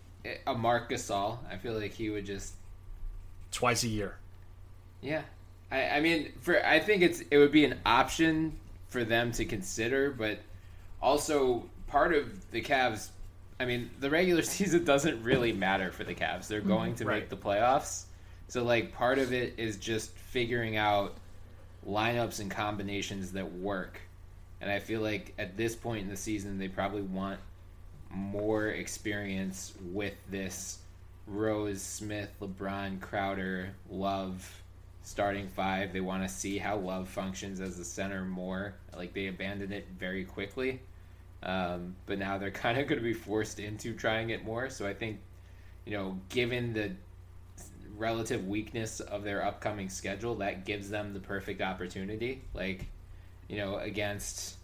[SPEAKER 3] a Marc Gasol, I feel like he would just
[SPEAKER 4] Twice a year.
[SPEAKER 3] Yeah, I, I mean, for I think it's it would be an option for them to consider, but also part of the Cavs. I mean, the regular season doesn't really matter for the Cavs. They're going to make the playoffs, so like part of it is just figuring out lineups and combinations that work. And I feel like at this point in the season, they probably want more experience with this Rose, Smith, LeBron, Crowder, Love starting five. They want to see how Love functions as the center more. Like they abandoned it very quickly. Um, but now they're kind of going to be forced into trying it more. So I think, you know, given the relative weakness of their upcoming schedule, that gives them the perfect opportunity. Like, you know, against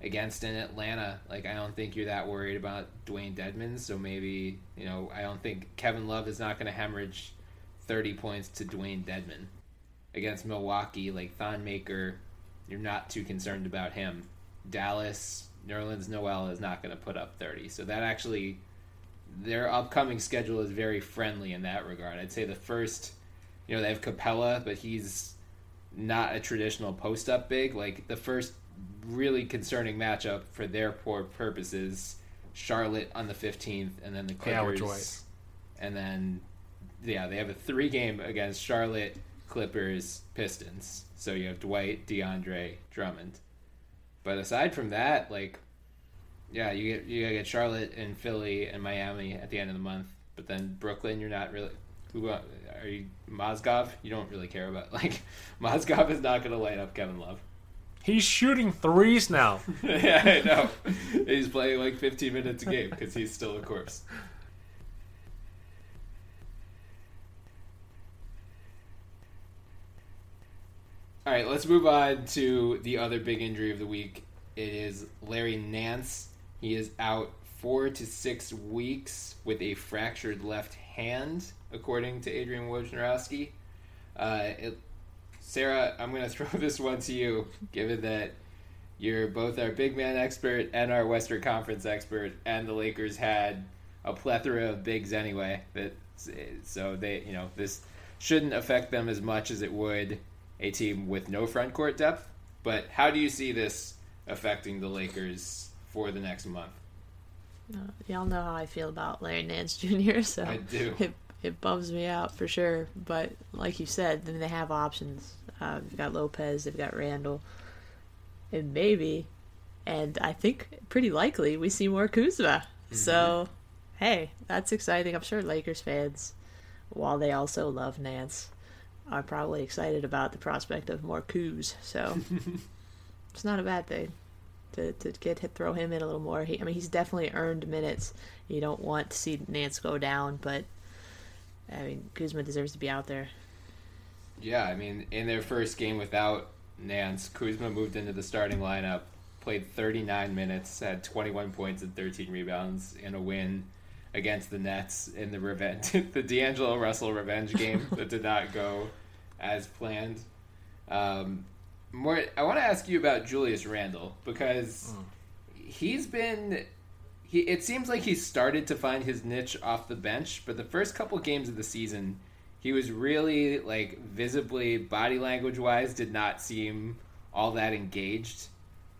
[SPEAKER 3] against in Atlanta, like I don't think you're that worried about Dewayne Dedmon. So maybe you know I don't think Kevin Love is not going to hemorrhage thirty points to Dewayne Dedmon against Milwaukee. Like Thon Maker, you're not too concerned about him. Dallas, Nerlens Noel is not going to put up thirty. So that actually their upcoming schedule is very friendly in that regard. I'd say the first, you know, they have Capela, but he's not a traditional post up big. Like the first really concerning matchup for their poor purposes, Charlotte on the 15th, and then the
[SPEAKER 4] Yeah,
[SPEAKER 3] Clippers. and then, yeah, they have a three game against Charlotte, Clippers, Pistons. So you have Dwight, DeAndre, Drummond. But aside from that, like, yeah, you get you gotta get Charlotte and Philly and Miami at the end of the month. But then Brooklyn, you're not really. Who uh, are you? Mozgov? You don't really care about like Mozgov is not gonna light up Kevin Love.
[SPEAKER 4] He's shooting threes now.
[SPEAKER 3] yeah, I know. He's playing like 15 minutes a game because he's still a corpse. All right, let's move on to the other big injury of the week. It is Larry Nance. He is out four to six weeks with a fractured left hand, according to Adrian Wojnarowski. Uh, it, Sarah, I'm going to throw this one to you, given that you're both our big man expert and our Western Conference expert, and the Lakers had a plethora of bigs anyway. That so they, you know, this shouldn't affect them as much as it would a team with no front court depth. But how do you see this affecting the Lakers for the next month?
[SPEAKER 6] Uh, y'all know how I feel about Larry Nance Jr., so
[SPEAKER 3] I do.
[SPEAKER 6] it it bums me out for sure. But like you said, then they have options. Uh, they've got Lopez, they've got Randle, and maybe, and I think pretty likely we see more Kuzma. So, hey, that's exciting. I'm sure Lakers fans, while they also love Nance, are probably excited about the prospect of more Kuz. So, it's not a bad thing to, to get throw him in a little more. He, I mean, he's definitely earned minutes. You don't want to see Nance go down, but I mean, Kuzma deserves to be out there.
[SPEAKER 3] Yeah, I mean, in their first game without Nance, Kuzma moved into the starting lineup, played 39 minutes, had 21 points and 13 rebounds in a win against the Nets in the revenge, the D'Angelo Russell revenge game that did not go as planned. Um, more, I want to ask you about Julius Randle because he's been. He, it seems like he started to find his niche off the bench, but the first couple games of the season, he was really like visibly body language wise did not seem all that engaged.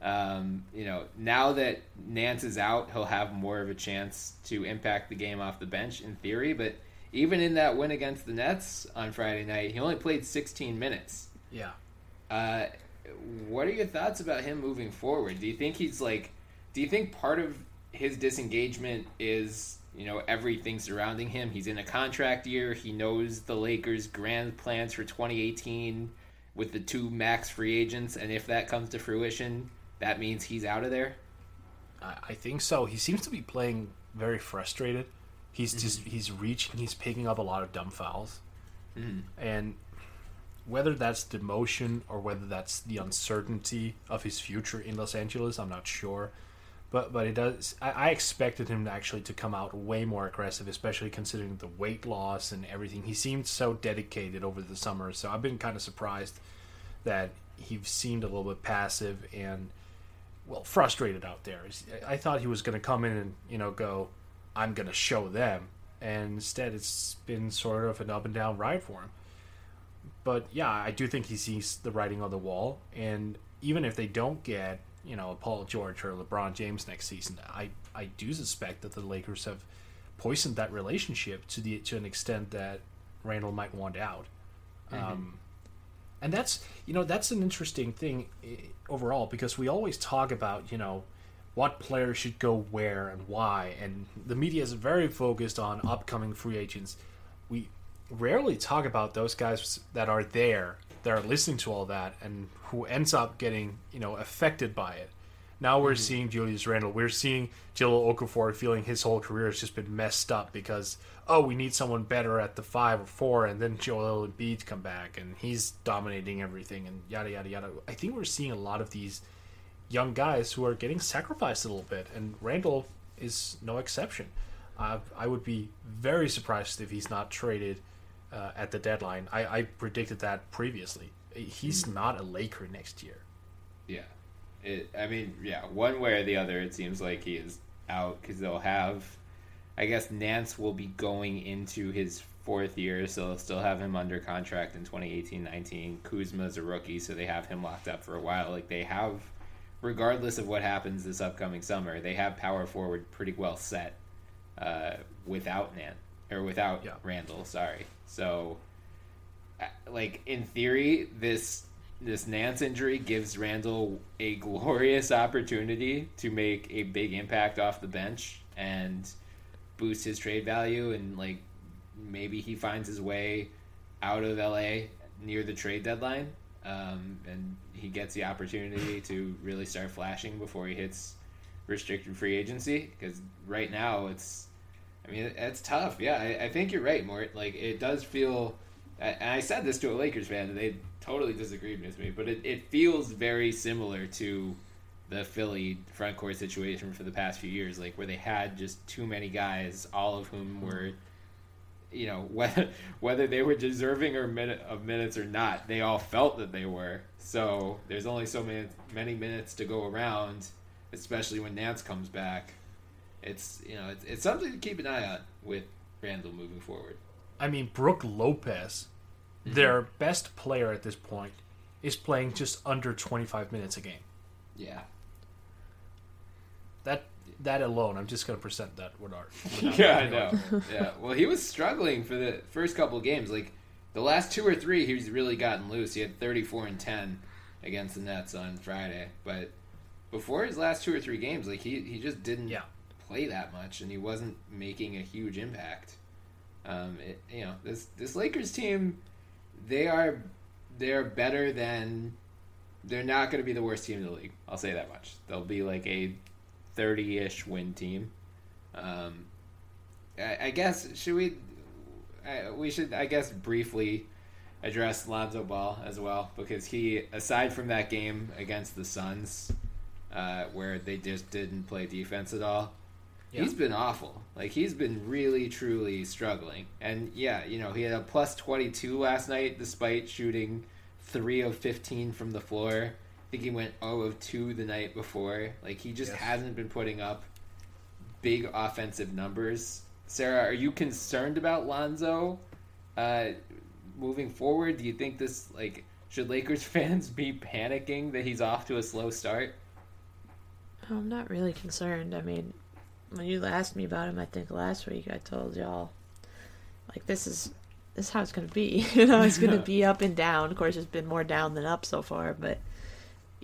[SPEAKER 3] Um, you know, now that Nance is out, he'll have more of a chance to impact the game off the bench in theory. But even in that win against the Nets on Friday night, he only played 16 minutes.
[SPEAKER 4] Yeah.
[SPEAKER 3] Uh, what are your thoughts about him moving forward? Do you think he's like? Do you think part of his disengagement is you know everything surrounding him. He's in a contract year. He knows the Lakers' grand plans for 2018 with the two max free agents, and if that comes to fruition, that means he's out of there.
[SPEAKER 4] I, think so. He seems to be playing very frustrated. He's mm-hmm. just he's reaching. He's picking up a lot of dumb fouls, mm-hmm. and whether that's demotion or whether that's the uncertainty of his future in Los Angeles, I'm not sure. But but it does. I, I expected him to actually to come out way more aggressive, especially considering the weight loss and everything. He seemed so dedicated over the summer, so I've been kind of surprised that he seemed a little bit passive and well frustrated out there. I thought he was going to come in and you know go, I'm going to show them, and instead it's been sort of an up and down ride for him. But yeah, I do think he sees the writing on the wall, and even if they don't get you know a Paul George or LeBron James next season, I I do suspect that the Lakers have poisoned that relationship to the to an extent that Randle might want out. Um, and that's you know that's an interesting thing eh, overall because we always talk about you know what players should go where and why and the media is very focused on upcoming free agents we rarely talk about those guys that are there that are listening to all that and who ends up getting you know affected by it now we're seeing Julius Randle. We're seeing Jahlil Okafor feeling his whole career has just been messed up because oh we need someone better at the five or four, and then Joel Embiid come back and he's dominating everything and yada yada yada. I think we're seeing a lot of these young guys who are getting sacrificed a little bit, and Randle is no exception. Uh, I would be very surprised if he's not traded uh, at the deadline. I, I predicted that previously. He's not a Laker next year.
[SPEAKER 3] Yeah. It, I mean, yeah, one way or the other, it seems like he is out because they'll have. I guess Nance will be going into his fourth year, so they'll still have him under contract in 2018 19. Kuzma's a rookie, so they have him locked up for a while. Like, they have, regardless of what happens this upcoming summer, they have power forward pretty well set uh, without Nance, or without
[SPEAKER 4] Yeah.
[SPEAKER 3] Randle, sorry. So, uh, like, in theory, this this Nance injury gives Randle a glorious opportunity to make a big impact off the bench and boost his trade value and like maybe he finds his way out of LA near the trade deadline um, and he gets the opportunity to really start flashing before he hits restricted free agency because right now it's I mean it's tough yeah I, I think you're right Mort like it does feel and I said this to a Lakers fan and they totally disagreed with me, but it, it feels very similar to the Philly front court situation for the past few years, like where they had just too many guys, all of whom were, you know, whether whether they were deserving or minute of minutes or not, they all felt that they were. So there's only so many many minutes to go around, especially when Nance comes back. It's you know it's, it's something to keep an eye on with Randle moving forward.
[SPEAKER 4] I mean, Brook Lopez, mm-hmm. their best player at this point, is playing just under 25 minutes a game.
[SPEAKER 3] Yeah.
[SPEAKER 4] That that alone, I'm just going to present that with art.
[SPEAKER 3] Yeah, I know. yeah. Well, he was struggling for the first couple games. Like the last two or three, he's really gotten loose. He had 34 and 10 against the Nets on Friday, but before his last two or three games, like he he just didn't
[SPEAKER 4] Yeah.
[SPEAKER 3] Play that much, and he wasn't making a huge impact. Um, it, you know, this this Lakers team, they are they're better than. They're not going to be the worst team in the league. I'll say that much. They'll be like a 30-ish win team. Um, I, I guess should we? I, we should, I guess, briefly address Lonzo Ball as well because he, aside from that game against the Suns, uh, where they just didn't play defense at all,
[SPEAKER 4] Yeah.
[SPEAKER 3] he's been awful. Like he's been really, truly struggling. And yeah, you know, he had a plus twenty two last night despite shooting three of fifteen from the floor. I think he went 0 of 2 the night before. Like he just
[SPEAKER 4] Yes.
[SPEAKER 3] hasn't been putting up big offensive numbers. Sarah, are you concerned about Lonzo uh, moving forward? Do you think this like should Lakers fans be panicking that he's off to a slow start?
[SPEAKER 6] I'm not really concerned. I mean, when you asked me about him, I think last week I told y'all, like this is this is how it's gonna be. you know, it's gonna be up and down. Of course, it's been more down than up so far, but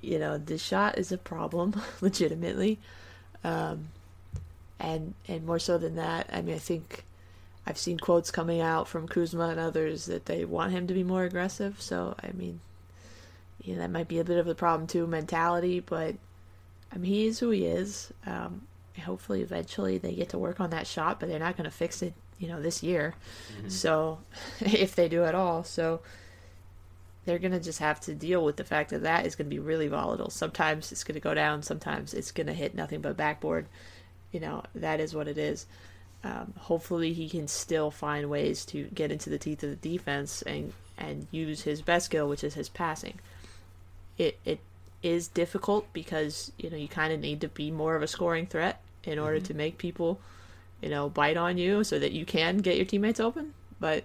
[SPEAKER 6] you know, the shot is a problem, legitimately. Um, and and more so than that, I mean, I think I've seen quotes coming out from Kuzma and others that they want him to be more aggressive. So I mean, you know, that might be a bit of a problem too, mentality. But I mean, he is who he is. Um, hopefully, eventually they get to work on that shot, but they're not going to fix it, you know, this year. Mm-hmm. So if they do at all, so they're going to just have to deal with the fact that that is going to be really volatile. Sometimes it's going to go down, sometimes it's going to hit nothing but backboard. You know, that is what it is. Um, hopefully, he can still find ways to get into the teeth of the defense and and use his best skill, which is his passing. It it is difficult because you know you kind of need to be more of a scoring threat in order mm-hmm. to make people, you know, bite on you so that you can get your teammates open. But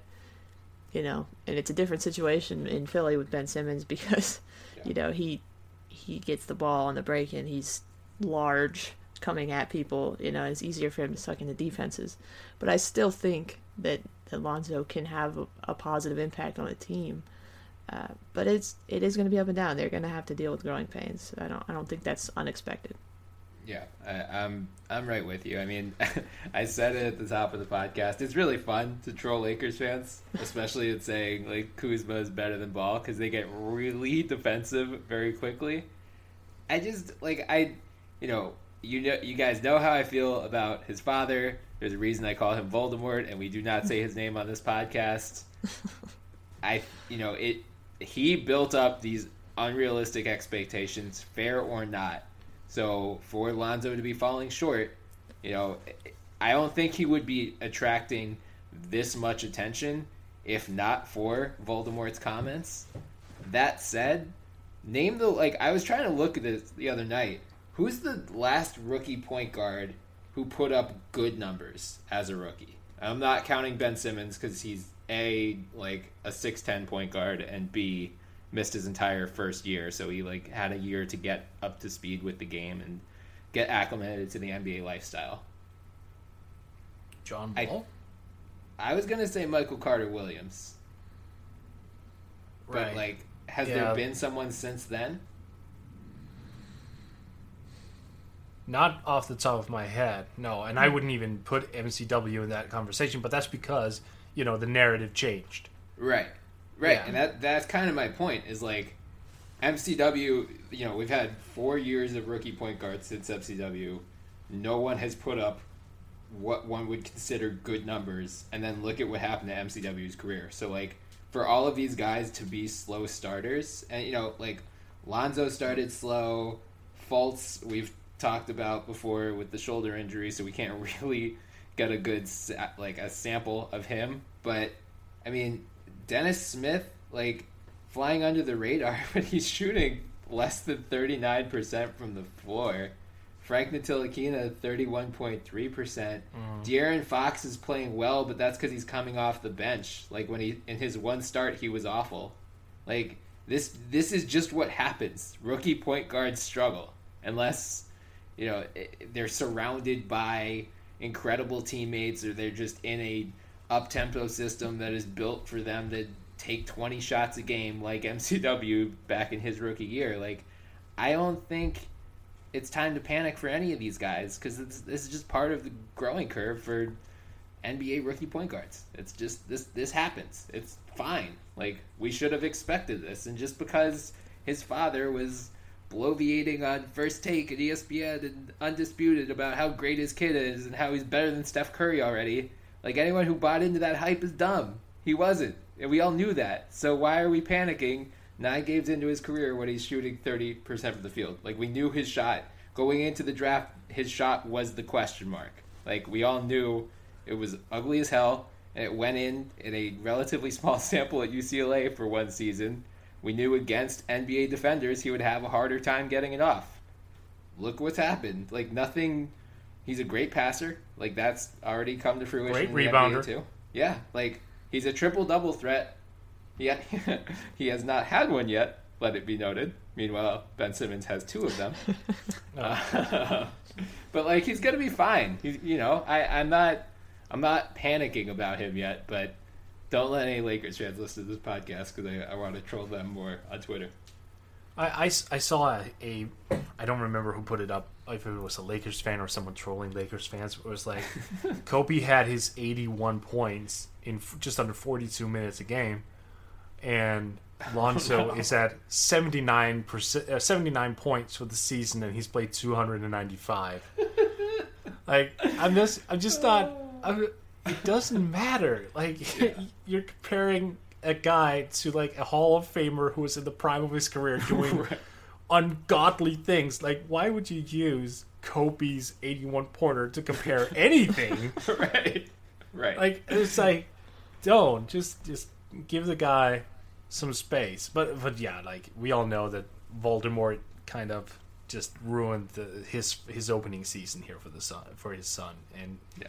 [SPEAKER 6] you know, and it's a different situation in Philly with Ben Simmons because, yeah. you know, he he gets the ball on the break and he's large coming at people. You know, it's easier for him to suck into defenses. But I still think that Alonzo can have a, a positive impact on a team. Uh, but it's it is going to be up and down. They're going to have to deal with growing pains. I don't I don't think that's unexpected.
[SPEAKER 3] Yeah, I, am I'm, I'm right with you. I mean, I said it at the top of the podcast. It's really fun to troll Lakers fans, especially in saying like Kuzma is better than Ball because they get really defensive very quickly. I just like I, you know, you know, you guys know how I feel about his father. There's a reason I call him Voldemort, and we do not say his name on this podcast. I, you know, it. He built up these unrealistic expectations, fair or not. So for Lonzo to be falling short, you know, I don't think he would be attracting this much attention if not for Voldemort's comments. That said, name the like I was trying to look at this the other night. Who's the last rookie point guard who put up good numbers as a rookie? I'm not counting Ben Simmons because he's a like a six ten point guard and b missed his entire first year, so he like had a year to get up to speed with the game and get acclimated to the NBA lifestyle.
[SPEAKER 4] John Ball.
[SPEAKER 3] I, I was gonna say Michael Carter Williams, right. but like, has yeah. there been someone since then?
[SPEAKER 4] Not off the top of my head, no. And I hmm. wouldn't even put MCW in that conversation, but that's because, you know, the narrative changed.
[SPEAKER 3] Right. Right. Yeah. And that that's kind of my point is like MCW, you know, we've had 4 years of rookie point guards since MCW. No one has put up what one would consider good numbers and then look at what happened to MCW's career. So like for all of these guys to be slow starters and you know, like Lonzo started slow, Fultz we've talked about before with the shoulder injury, so we can't really get a good like a sample of him. But I mean, Dennis Smith like flying under the radar, but he's shooting less than thirty nine percent from the floor. Frank Ntilikina, 31.3%. Mm. De'Aaron Fox is playing well, but that's because he's coming off the bench. Like, when he, in his one start, he was awful. Like, this, this is just what happens. Rookie point guards struggle. Unless you know they're surrounded by incredible teammates or they're just in a up tempo system that is built for them to take 20 shots a game like MCW back in his rookie year like I don't think it's time to panic for any of these guys cuz this is just part of the growing curve for NBA rookie point guards. It's just this this happens. It's fine. Like we should have expected this and just because his father was bloviating on first take at ESPN and undisputed about how great his kid is and how he's better than Steph Curry already. Like anyone who bought into that hype is dumb. He wasn't. And we all knew that. So why are we panicking nine games into his career when he's shooting 30% from the field? Like we knew his shot. Going into the draft, his shot was the question mark. Like we all knew it was ugly as hell and it went in in a relatively small sample at UCLA for one season we knew against NBA defenders he would have a harder time getting it off. Look what's happened. Like nothing. He's a great passer. Like that's already come to fruition.
[SPEAKER 4] Great rebounder
[SPEAKER 3] too. Yeah, like he's a triple double threat. Yeah, he has not had one yet. Let it be noted. Meanwhile, Ben Simmons has two of them. uh, but like he's gonna be fine. He's you know I I'm not I'm not panicking about him yet, but don't let any Lakers fans listen to this podcast because I, I want to troll them more on Twitter.
[SPEAKER 4] I, I, I saw a, a I don't remember who put it up if it was a Lakers fan or someone trolling Lakers fans. It was like Kobe had his 81 points in f- just under 42 minutes a game, and Lonzo is at 79 percent uh, 79 points for the season, and he's played 295. like I'm just I'm just not. I'm, it doesn't matter. Like you're comparing a guy to like a Hall of Famer who was in the prime of his career doing ungodly things. Like, why would you use Kobe's 81 pointer to compare anything?
[SPEAKER 3] right. Right.
[SPEAKER 4] like, it's like, don't just just give the guy some space. But but yeah, like we all know that Voldemort kind of just ruined the, his his opening season here for the son for his son, and
[SPEAKER 3] yeah.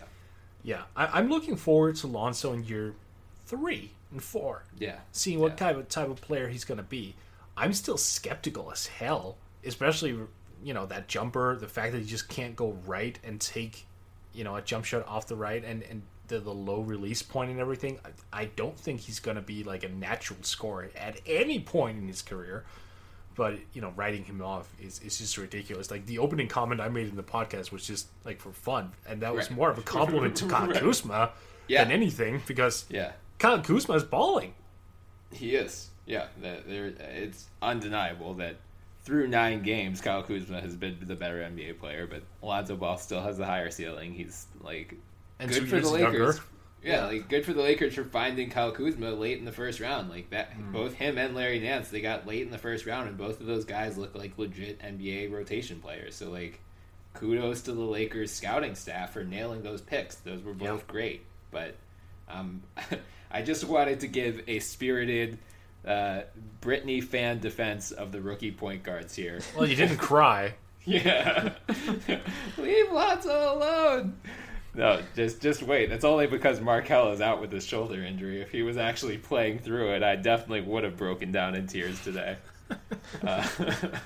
[SPEAKER 4] Yeah, I, I'm looking forward to Lonzo in year three and four
[SPEAKER 3] Yeah.
[SPEAKER 4] seeing what
[SPEAKER 3] Yeah.
[SPEAKER 4] kind of type of player he's going to be. I'm still skeptical as hell, especially you know that jumper, the fact that he just can't go right and take you know a jump shot off the right and and the, the low release point and everything. I, I don't think he's going to be like a natural scorer at any point in his career. But you know, writing him off is, is just ridiculous. Like the opening comment I made in the podcast was just like for fun, and that was
[SPEAKER 3] Right.
[SPEAKER 4] more of a compliment to Kyle Kuzma
[SPEAKER 3] Yeah.
[SPEAKER 4] than anything because
[SPEAKER 3] Yeah.
[SPEAKER 4] Kyle Kuzma is balling.
[SPEAKER 3] He is. Yeah. The, there, it's undeniable that through nine games, Kyle Kuzma has been the better NBA player, but Lonzo Ball still has the higher ceiling. He's like
[SPEAKER 4] And
[SPEAKER 3] good for the Lakers.
[SPEAKER 4] younger.
[SPEAKER 3] Yeah, like good for the Lakers for finding Kyle Kuzma late in the first round. Like that,
[SPEAKER 4] Mm.
[SPEAKER 3] both him and Larry Nance, they got late in the first round, and both of those guys look like legit NBA rotation players. So like, kudos to the Lakers scouting staff for nailing those picks. Those were both great. But um, I just wanted to give a spirited uh, Brittany fan defense of the rookie point guards here.
[SPEAKER 4] Well, you didn't cry.
[SPEAKER 3] Yeah. Leave Lonzo alone. No, just just wait. That's only because Markelle is out with his shoulder injury. If he was actually playing through it, I definitely would have broken down in tears today. Uh,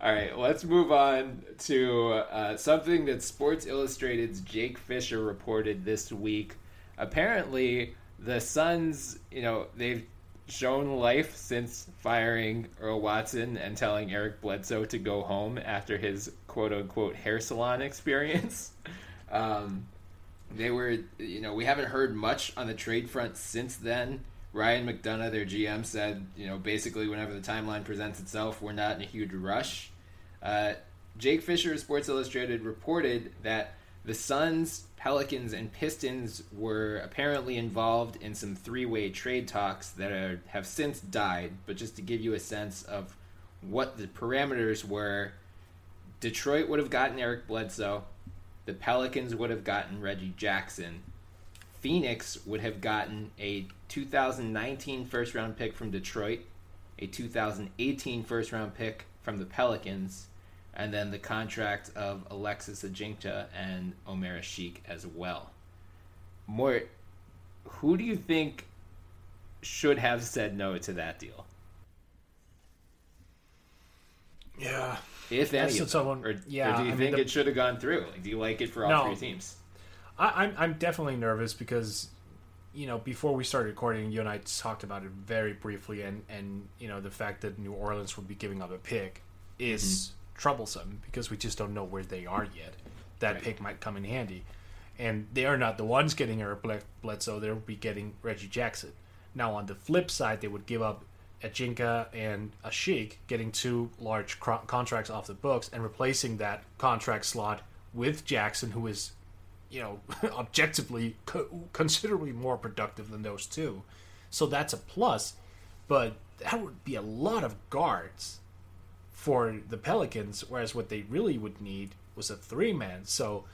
[SPEAKER 3] All right, let's move on to uh, something that Sports Illustrated's Jake Fisher reported this week. Apparently, the Suns, you know, they've shown life since firing Earl Watson and telling Eric Bledsoe to go home after his quote unquote hair salon experience. Um, they were, you know, we haven't heard much on the trade front since then. Ryan McDonough, their GM, said, you know, basically whenever the timeline presents itself, we're not in a huge rush. Uh, Jake Fisher of Sports Illustrated reported that the Suns, Pelicans, and Pistons were apparently involved in some three-way trade talks that are, have since died. But just to give you a sense of what the parameters were, Detroit would have gotten Eric Bledsoe. The Pelicans would have gotten Reggie Jackson. Phoenix would have gotten a 2019 first round pick from Detroit, a 2018 first round pick from the Pelicans, and then the contract of Alexis Ajinca and Omer Asik as well. Mort, who do you think should have said no to that deal?
[SPEAKER 4] Yeah.
[SPEAKER 3] If any
[SPEAKER 4] That's
[SPEAKER 3] of them.
[SPEAKER 4] someone-
[SPEAKER 3] or,
[SPEAKER 4] yeah,
[SPEAKER 3] or do you
[SPEAKER 4] I mean,
[SPEAKER 3] think
[SPEAKER 4] the-
[SPEAKER 3] it should have gone through? Like, do you like it for all
[SPEAKER 4] No.
[SPEAKER 3] three teams?
[SPEAKER 4] I, I'm I'm definitely nervous because, you know, before we started recording, you and I talked about it very briefly, and and you know the fact that New Orleans would be giving up a pick is mm-hmm. Troublesome because we just don't know where they are yet. That
[SPEAKER 3] Right.
[SPEAKER 4] pick might come in handy, and they are not the ones getting Eric Ble- Bledsoe. They'll be getting Reggie Jackson. Now on the flip side, they would give up Ajinca and Asik, getting two large cro- contracts off the books and replacing that contract slot with Jackson, who is you know, objectively co- considerably more productive than those two. So that's a plus, but that would be a lot of guards for the Pelicans, whereas what they really would need was a three man. So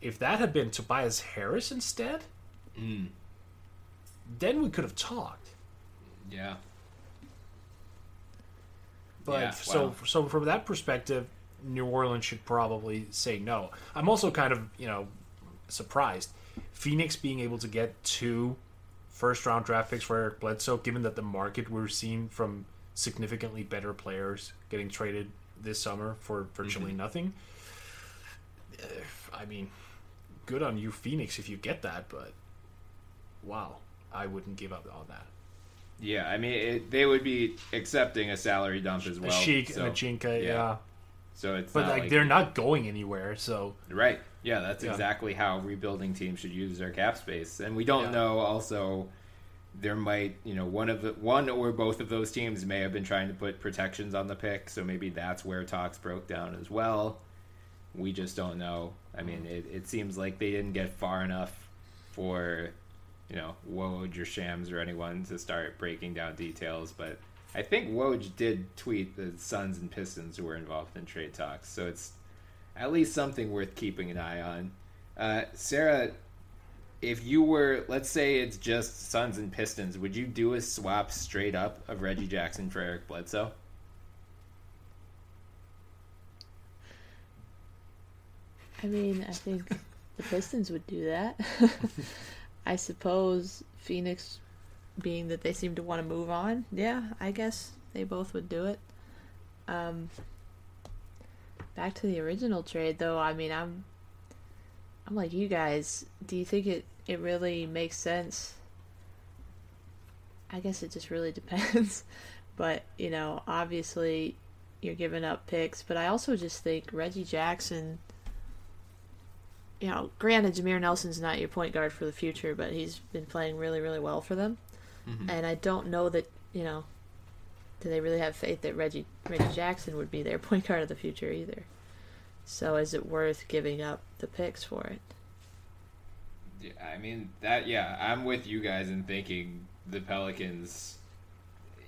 [SPEAKER 4] if that had been Tobias Harris instead, hmm. then we could have talked.
[SPEAKER 3] Yeah.
[SPEAKER 4] But
[SPEAKER 3] Yeah,
[SPEAKER 4] so
[SPEAKER 3] wow.
[SPEAKER 4] so from that perspective, New Orleans should probably say no. I'm also kind of you know surprised Phoenix being able to get two first round draft picks for Eric Bledsoe, given that the market we're seeing from significantly better players getting traded this summer for virtually
[SPEAKER 3] Mm-hmm.
[SPEAKER 4] nothing. Uh, I mean, good on you, Phoenix, if you get that. But wow, I wouldn't give up on that.
[SPEAKER 3] Yeah, I mean, it, they would be accepting a salary dump as well.
[SPEAKER 4] Asik
[SPEAKER 3] so,
[SPEAKER 4] and a
[SPEAKER 3] yeah.
[SPEAKER 4] yeah.
[SPEAKER 3] So it's
[SPEAKER 4] But like,
[SPEAKER 3] like
[SPEAKER 4] they're not going anywhere, so
[SPEAKER 3] Right. Yeah, that's
[SPEAKER 4] Yeah.
[SPEAKER 3] exactly how rebuilding teams should use their cap space. And we don't
[SPEAKER 4] Yeah.
[SPEAKER 3] know also there might, you know, one of the one or both of those teams may have been trying to put protections on the pick, so maybe that's where talks broke down as well. We just don't know. I mean, it, it seems like they didn't get far enough for, you know, Woj or Shams or anyone to start breaking down details, but I think Woj did tweet the Suns and Pistons who were involved in trade talks, so it's at least something worth keeping an eye on. Uh, Sarah, if you were, let's say it's just Suns and Pistons, would you do a swap straight up of Reggie Jackson for Eric Bledsoe?
[SPEAKER 6] I mean, I think the Pistons would do that. I suppose Phoenix, being that they seem to want to move on, yeah, I guess they both would do it. Um, back to the original trade, though. I mean, I'm, I'm like you guys. Do you think it it really makes sense? I guess it just really depends. but you know, obviously, you're giving up picks. But I also just think Reggie Jackson you know, granted, Jameer Nelson's not your point guard for the future, but he's been playing really, really well for them. Mm-hmm. And I don't know that, you know, do they really have faith that Reggie Reggie Jackson would be their point guard of the future either? So is it worth giving up the picks for it?
[SPEAKER 3] Yeah, I mean that. Yeah, I'm with you guys in thinking the Pelicans.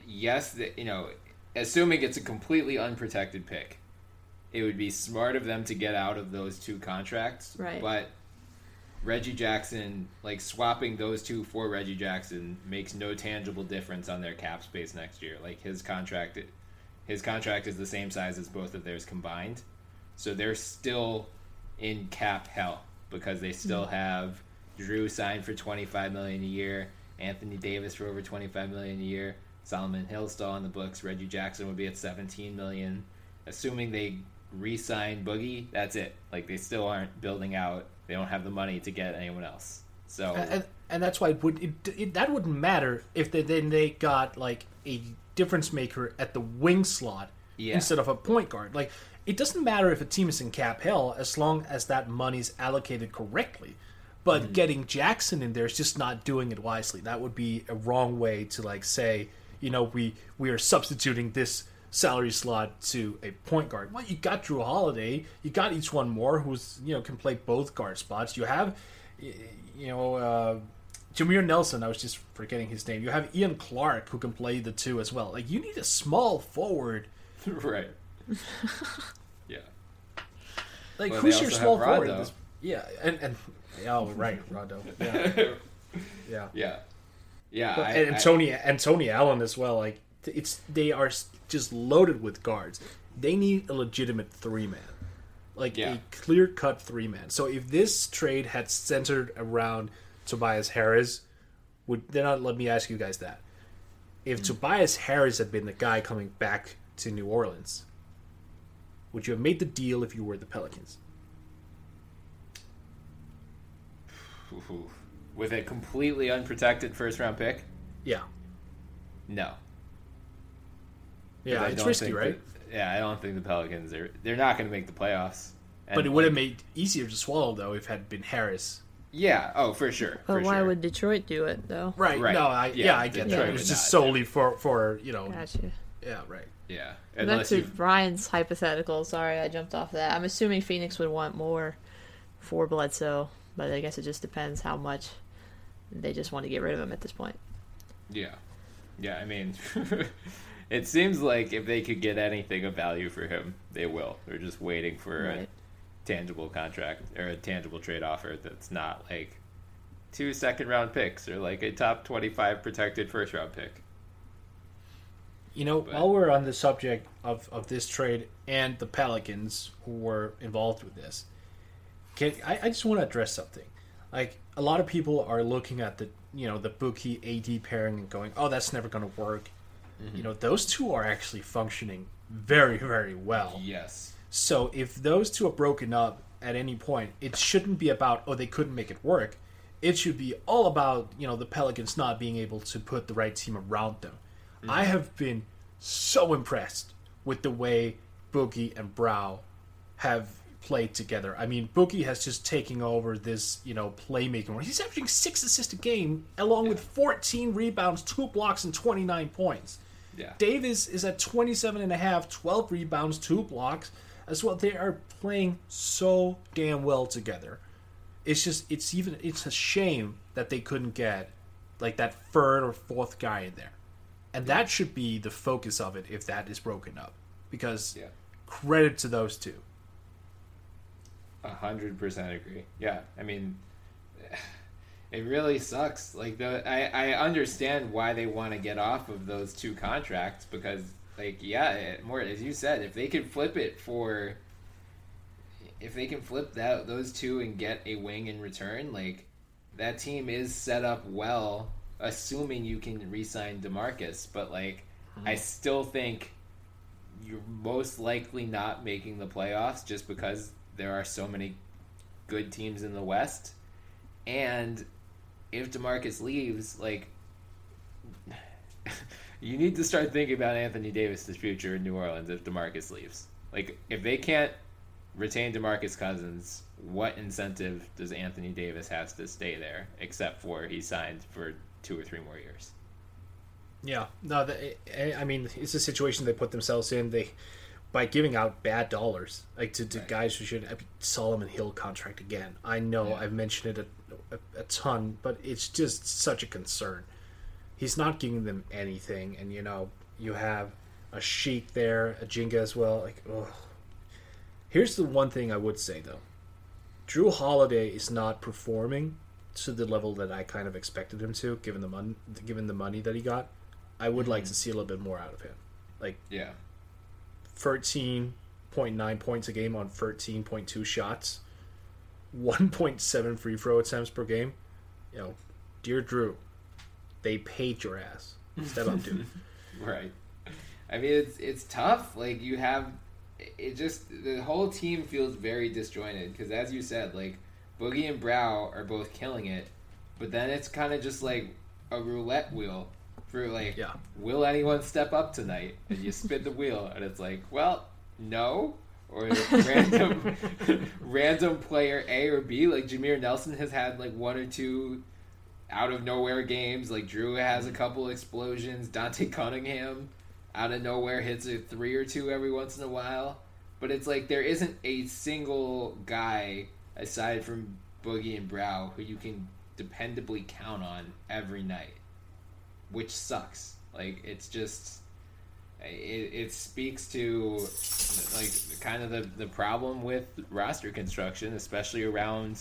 [SPEAKER 3] Yes, that you know, assuming it's a completely unprotected pick, it would be smart of them to get out of those two contracts.
[SPEAKER 6] Right.
[SPEAKER 3] But Reggie Jackson, like swapping those two for Reggie Jackson, makes no tangible difference on their cap space next year. Like his contract, his contract is the same size as both of theirs combined, so they're still in cap hell because they still hmm. have Jrue signed for twenty five million a year, Anthony Davis for over twenty five million a year, Solomon Hill still on the books, Reggie Jackson would be at seventeen million. Assuming they re-sign Boogie, that's it. Like they still aren't building out. They don't have the money to get anyone else. So
[SPEAKER 4] and, and that's why it would it, it, that wouldn't matter if they then they got like a difference maker at the wing slot
[SPEAKER 3] Yeah.
[SPEAKER 4] instead of a point guard. Like it doesn't matter if a team is in cap hell as long as that money's allocated correctly. But
[SPEAKER 3] Mm-hmm.
[SPEAKER 4] getting Jackson in there is just not doing it wisely. That would be a wrong way to like say, you know, we we are substituting this salary slot to a point guard. Well, you got Jrue Holiday, you got E'Twaun Moore who's you know can play both guard spots. You have, you know, uh, Jameer Nelson. I was just forgetting his name. You have Ian Clark who can play the two as well. Like you need a small forward.
[SPEAKER 3] right.
[SPEAKER 4] Like
[SPEAKER 3] Well,
[SPEAKER 4] who's your small forward? in this- Yeah, and and oh right, Rondo. Yeah, yeah.
[SPEAKER 3] Yeah. Yeah.
[SPEAKER 4] But-
[SPEAKER 3] I-
[SPEAKER 4] and,
[SPEAKER 3] I-
[SPEAKER 4] Tony and Tony Allen as well. Like it's they are just loaded with guards. They need a legitimate three man, like
[SPEAKER 3] Yeah.
[SPEAKER 4] a clear cut three man. So if this trade had centered around Tobias Harris, would then not let me ask you guys that. If hmm. Tobias Harris had been the guy coming back to New Orleans, would you have made the deal if you were the Pelicans?
[SPEAKER 3] With a completely unprotected first round pick.
[SPEAKER 4] Yeah,
[SPEAKER 3] No.
[SPEAKER 4] yeah,
[SPEAKER 3] I
[SPEAKER 4] it's
[SPEAKER 3] don't
[SPEAKER 4] risky,
[SPEAKER 3] think
[SPEAKER 4] right?
[SPEAKER 3] that- yeah, I don't think the Pelicans are. They're not going to make the playoffs. And,
[SPEAKER 4] But it would have
[SPEAKER 3] like,
[SPEAKER 4] made easier to swallow though if it had been Harris.
[SPEAKER 3] Yeah. Oh, for sure.
[SPEAKER 6] But
[SPEAKER 3] for
[SPEAKER 6] why
[SPEAKER 3] sure.
[SPEAKER 6] would Detroit do it though?
[SPEAKER 4] Right.
[SPEAKER 3] Right.
[SPEAKER 4] No, I yeah,
[SPEAKER 3] Yeah,
[SPEAKER 4] I get
[SPEAKER 3] Detroit
[SPEAKER 4] that. It was just solely for for you know
[SPEAKER 6] Gotcha.
[SPEAKER 4] yeah right.
[SPEAKER 3] Yeah.
[SPEAKER 6] Back
[SPEAKER 3] Unless
[SPEAKER 6] to
[SPEAKER 3] you.
[SPEAKER 6] Bryan's hypothetical. Sorry, I jumped off that. I'm assuming Phoenix would want more for Bledsoe, but I guess it just depends how much they just want to get rid of him at this point.
[SPEAKER 3] Yeah. Yeah. I mean, it seems like if they could get anything of value for him, they will. They're just waiting for
[SPEAKER 6] Right.
[SPEAKER 3] a tangible contract or a tangible trade offer that's not like two second round picks or like a top 25 protected first round pick.
[SPEAKER 4] You know,
[SPEAKER 3] But-
[SPEAKER 4] while we're on the subject of, of this trade and the Pelicans who were involved with this, can, I, I just want to address something. Like a lot of people are looking at the you know the Boogie AD pairing and going, oh, that's never going to work. Mm-hmm. You know, those two are actually functioning very very well.
[SPEAKER 3] Yes.
[SPEAKER 4] So if those two are broken up, at any point, it shouldn't be about oh they couldn't make it work. It should be all about you know the Pelicans not being able to put the right team around them. I have been so impressed with the way Boogie and Brow have played together. I mean, Boogie has just taken over this, you know, playmaking where he's averaging six assists a game, along with 14 rebounds, two blocks, and 29 points.
[SPEAKER 3] Yeah.
[SPEAKER 4] Davis is at 27 and a half, 12 rebounds, two blocks as well. They are playing so damn well together. It's just, it's even, it's a shame that they couldn't get like that third or fourth guy in there. And that should be the focus of it if that is broken up. Because
[SPEAKER 3] Yeah.
[SPEAKER 4] credit to those two.
[SPEAKER 3] A hundred percent agree. Yeah, I mean, it really sucks. Like the, I, I understand why they want to get off of those two contracts because, like, yeah, it, more as you said, if they can flip it for, if they can flip that those two and get a wing in return, like, that team is set up well, assuming you can re-sign Demarcus. But like, mm-hmm. I still think you're most likely not making the playoffs just because there are so many good teams in the West. And if DeMarcus leaves, like you need to start thinking about Anthony Davis's future in New Orleans if DeMarcus leaves. Like if they can't retain DeMarcus Cousins, what incentive does Anthony Davis have to stay there except for he signed for two or three more years?
[SPEAKER 4] Yeah, no, the, I I mean, it's a situation they put themselves in. They by giving out bad dollars, like to, to
[SPEAKER 3] Right.
[SPEAKER 4] guys who should. Uh, mean, Solomon Hill contract again. I know
[SPEAKER 3] Yeah.
[SPEAKER 4] I've mentioned it a, a, a ton, but it's just such a concern. He's not giving them anything, and you know, you have Asik there, Ajinca as well. Like, ugh. here's the one thing I would say though: Jrue Holiday is not performing to the level that I kind of expected him to, given the money, given the money that he got. I would like to mm-hmm. see a little bit more out of him. Like
[SPEAKER 3] Yeah.
[SPEAKER 4] 13.9 points a game on 13.2 shots, 1.7 free throw attempts per game. You know, dear Jrue, they paid your ass. Step up, dude.
[SPEAKER 3] Right. I mean, it's it's tough. Like you have, it just the whole team feels very disjointed because, as you said, like Boogie and Brow are both killing it, but then it's kind of just like a roulette wheel for like,
[SPEAKER 4] Yeah.
[SPEAKER 3] will anyone step up tonight? And you spin the wheel, and it's like, well, no. Or random, random player A or B, like Jameer Nelson has had like one or two out of nowhere games. Like Jrue has a mm-hmm. couple explosions. Dante Cunningham out of nowhere hits a three or two every once in a while. But it's like there isn't a single guy aside from Boogie and Brow who you can dependably count on every night, which sucks. Like it's just it, it speaks to like kind of the, the problem with roster construction, especially around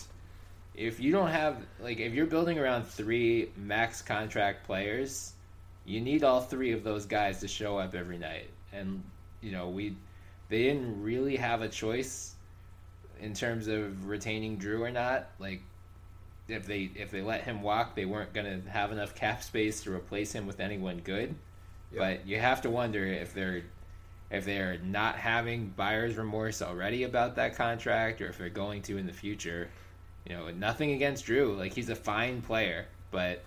[SPEAKER 3] if you don't have like if you're building around three max contract players, you need all three of those guys to show up every night. And you know, we they didn't really have a choice in terms of retaining Jrue or not. Like if they if they let him walk, they weren't going to have enough cap space to replace him with anyone good. But you have to wonder if they're if they're not having buyer's remorse already about that contract or if they're going to in the future. You know, nothing against Jrue. Like he's a fine player, but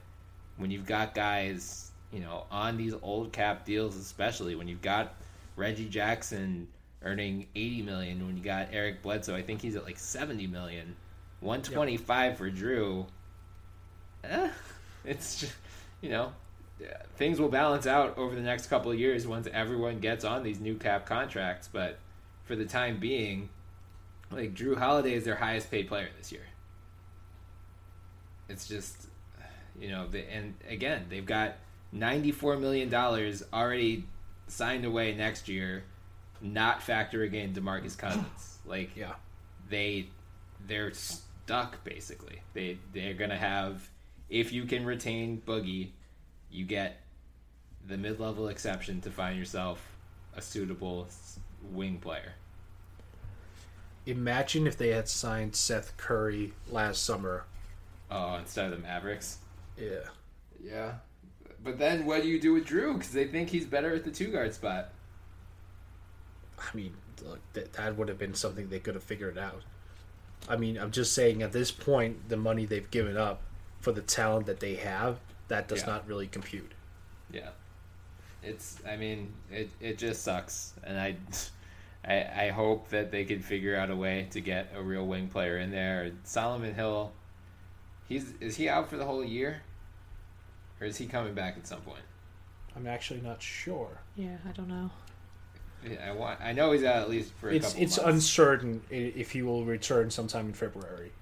[SPEAKER 3] when you've got guys, you know, on these old cap deals, especially when you've got Reggie Jackson earning 80 million, when you got Eric Bledsoe, I think he's at like 70 million. 125 for Jrue. Eh, it's just, you know, things will balance out over the next couple of years once everyone gets on these new cap contracts, but for the time being, like Jrue Holiday is their highest paid player this year. It's just, you know, the, and again, they've got $94 million already signed away next year, not factoring in DeMarcus Cousins. like,
[SPEAKER 4] Yeah.
[SPEAKER 3] they they're stuck basically. They they're gonna have if you can retain Boogie, you get the mid level exception to find yourself a suitable wing player.
[SPEAKER 4] Imagine if they had signed Seth Curry last summer.
[SPEAKER 3] Oh, instead of the Mavericks.
[SPEAKER 4] Yeah.
[SPEAKER 3] Yeah, but then what do you do with Jrue? Because they think he's better at the two guard spot.
[SPEAKER 4] I mean, look, that, that would have been something they could have figured out. I mean, I'm just saying at this point, the money they've given up for the talent that they have, that does
[SPEAKER 3] Yeah.
[SPEAKER 4] not really compute.
[SPEAKER 3] Yeah, it's. I mean, it it just sucks, and I, I, I hope that they can figure out a way to get a real wing player in there. Solomon Hill, he's is he out for the whole year, or is he coming back at some point?
[SPEAKER 4] I'm actually not sure.
[SPEAKER 6] Yeah, I don't know.
[SPEAKER 3] Yeah, I want. I know he's out at least for a
[SPEAKER 4] It's it's uncertain i- if he will return sometime in February,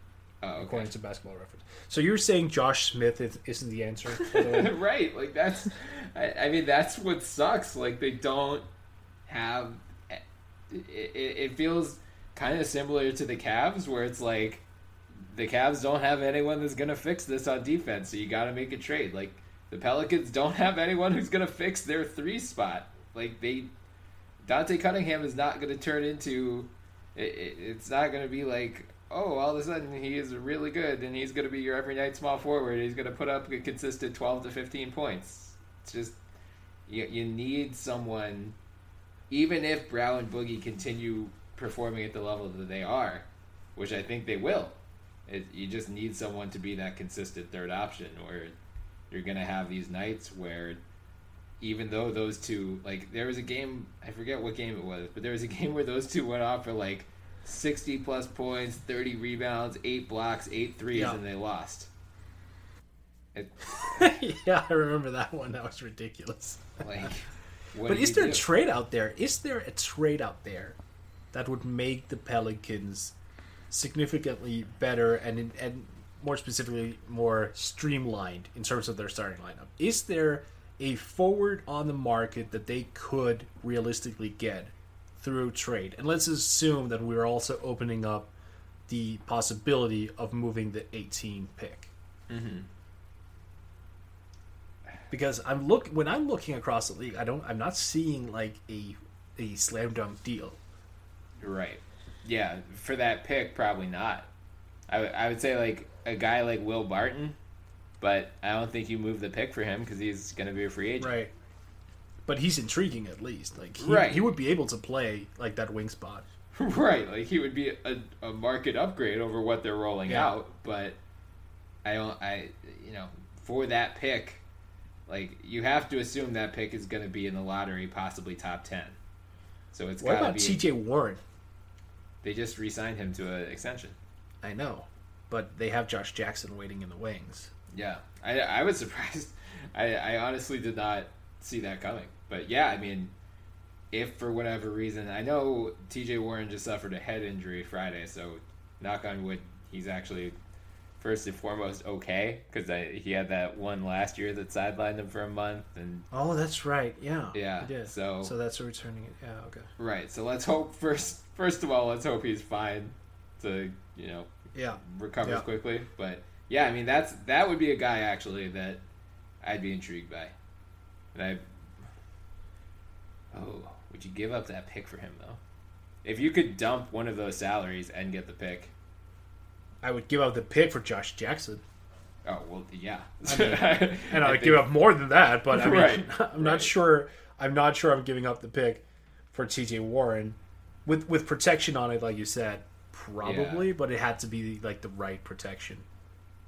[SPEAKER 3] oh, okay.
[SPEAKER 4] according to Basketball Reference. So you're saying Josh Smith is, isn't the answer?
[SPEAKER 3] right like that's I, I mean that's what sucks like they don't have eh, it, it, it feels kind of similar to the Cavs where it's like the Cavs don't have anyone that's gonna fix this on defense so you gotta make a trade like the Pelicans don't have anyone who's gonna fix their three spot like they Dante Cunningham is not gonna turn into it, it, it's not gonna be like oh, all of a sudden he is really good and he's going to be your every night small forward. He's going to put up a consistent 12 to 15 points. It's just, you, you need someone, even if Brow and Boogie continue performing at the level that they are, which I think they will. It, you just need someone to be that consistent third option, or you're going to have these nights where even though those two like there was a game I forget what game it was, but there was a game where those two went off for like 60 plus points, 30 rebounds, 8 blocks, eight threes,
[SPEAKER 4] Yeah.
[SPEAKER 3] and they lost. It,
[SPEAKER 4] yeah, I remember that one. That was ridiculous.
[SPEAKER 3] like what
[SPEAKER 4] But
[SPEAKER 3] do
[SPEAKER 4] is
[SPEAKER 3] you
[SPEAKER 4] there a trade out there? Is there a trade out there that would make the Pelicans significantly better and and more specifically more streamlined in terms of their starting lineup? Is there a forward on the market that they could realistically get through trade? And let's assume that we're also opening up the possibility of moving the 18 pick. Mm-hmm. Because I'm look when I'm looking across the league, I don't I'm not seeing like a a slam dunk deal.
[SPEAKER 3] Right. Yeah, for that pick, probably not. I, w- I would say like a guy like Will Barton, but I don't think you move the pick for him because he's going to be a free agent.
[SPEAKER 4] Right. But he's intriguing at least. Like he,
[SPEAKER 3] Right.
[SPEAKER 4] he would be able to play like that wing spot.
[SPEAKER 3] right. Like he would be a, a market upgrade over what they're rolling
[SPEAKER 4] Yeah.
[SPEAKER 3] out, but I don't. I you know for that pick, like you have to assume that pick is going to be in the lottery, possibly top ten. So it's
[SPEAKER 4] What about. T.J. Warren?
[SPEAKER 3] They just re-signed him to an extension.
[SPEAKER 4] I know, but they have Josh Jackson waiting in the wings.
[SPEAKER 3] Yeah, I, I was surprised. I, I honestly did not see that coming. But yeah, I mean, if for whatever reason, I know T.J. Warren just suffered a head injury Friday, so knock on wood, he's actually first and foremost okay because he had that one last year that sidelined him for a month, and
[SPEAKER 4] Oh, that's right. Yeah.
[SPEAKER 3] Yeah, so-
[SPEAKER 4] so that's returning it. Yeah. Okay.
[SPEAKER 3] right. So let's hope first. First of all, let's hope he's fine to you know
[SPEAKER 4] Yeah.
[SPEAKER 3] recovers
[SPEAKER 4] Yeah.
[SPEAKER 3] quickly. But yeah, I mean that's that would be a guy actually that I'd be intrigued by. And I Oh, would you give up that pick for him though? If you could dump one of those salaries and get the pick.
[SPEAKER 4] I would give up the pick for Josh Jackson,
[SPEAKER 3] Oh, well, yeah.
[SPEAKER 4] and I would give up more than that. But I mean,
[SPEAKER 3] Right.
[SPEAKER 4] I'm not
[SPEAKER 3] Right.
[SPEAKER 4] sure. I'm not sure I'm giving up the pick for T.J. Warren with with protection on it, like you said. Probably, but it had to be like the right protection.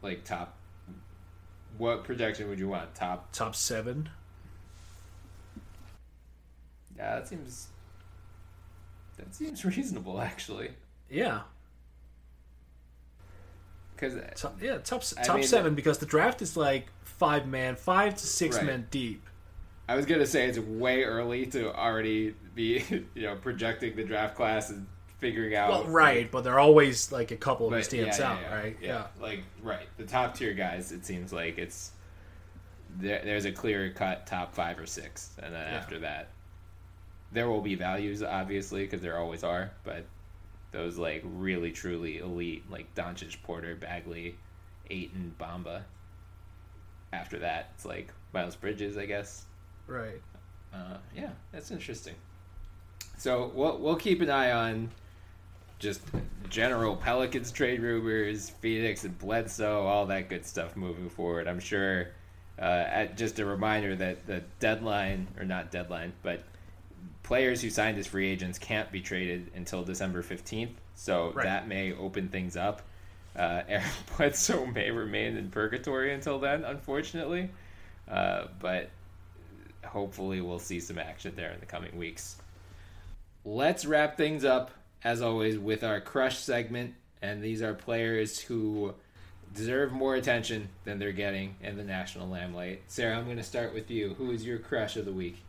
[SPEAKER 3] Like top what projection would you want? Top
[SPEAKER 4] Top seven.
[SPEAKER 3] Yeah, that seems that seems reasonable actually.
[SPEAKER 4] Yeah.
[SPEAKER 3] Cuz uh,
[SPEAKER 4] Top, yeah, top
[SPEAKER 3] I
[SPEAKER 4] top
[SPEAKER 3] mean-
[SPEAKER 4] seven because the draft is like five man, five to six
[SPEAKER 3] Right.
[SPEAKER 4] men deep.
[SPEAKER 3] I was gonna say it's way early to already be, you know, projecting the draft class and figuring out.
[SPEAKER 4] Well, right, but there are always like a couple who stands
[SPEAKER 3] yeah, yeah,
[SPEAKER 4] out,
[SPEAKER 3] yeah,
[SPEAKER 4] right?
[SPEAKER 3] Yeah. like right, the top tier guys. It seems like it's there, there's a clear cut top five or six, and then after that, there will be values, obviously, because there always are. But those like really truly elite, like Doncic, Porter, Bagley, Ayton, Bamba. After that, it's like Miles Bridges, I guess.
[SPEAKER 4] right.
[SPEAKER 3] Uh, yeah, that's interesting. So we'll we'll keep an eye on just general Pelicans trade rumors, Phoenix and Bledsoe, all that good stuff moving forward. I'm sure. Uh, at just a reminder that the deadline, or not deadline, but players who signed as free agents can't be traded until December 15th. so
[SPEAKER 4] Right.
[SPEAKER 3] that may open things up. Uh, Eric Bledsoe may remain in purgatory until then, unfortunately, uh, but hopefully we'll see some action there in the coming weeks. Let's wrap things up, as always, with our crush segment. And these are players who deserve more attention than they're getting in the national limelight. Sarah, I'm going to start with you. Who is your crush of the week?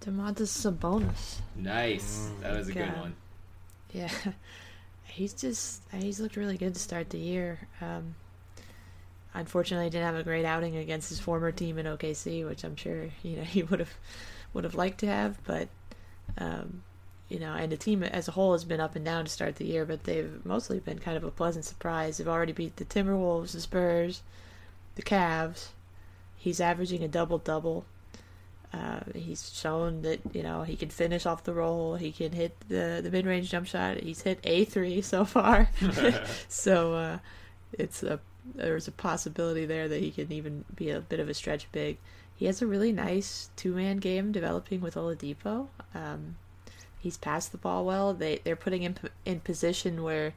[SPEAKER 6] Domantas Sabonis.
[SPEAKER 3] Nice. That was a good one.
[SPEAKER 6] Yeah, he's just he's looked really good to start the year. Um, unfortunately, he didn't have a great outing against his former team in OKC, which I'm sure you know he would have would have liked to have. But um, you know, and the team as a whole has been up and down to start the year, but they've mostly been kind of a pleasant surprise. They've already beat the Timberwolves, the Spurs, the Cavs. He's averaging a double double. Uh, he's shown that you know he can finish off the roll. He can hit the the mid range jump shot. He's hit a three so far, so uh, it's a there's a possibility there that he can even be a bit of a stretch big. He has a really nice two man game developing with Oladipo. Um, he's passed the ball well. They they're putting him in position where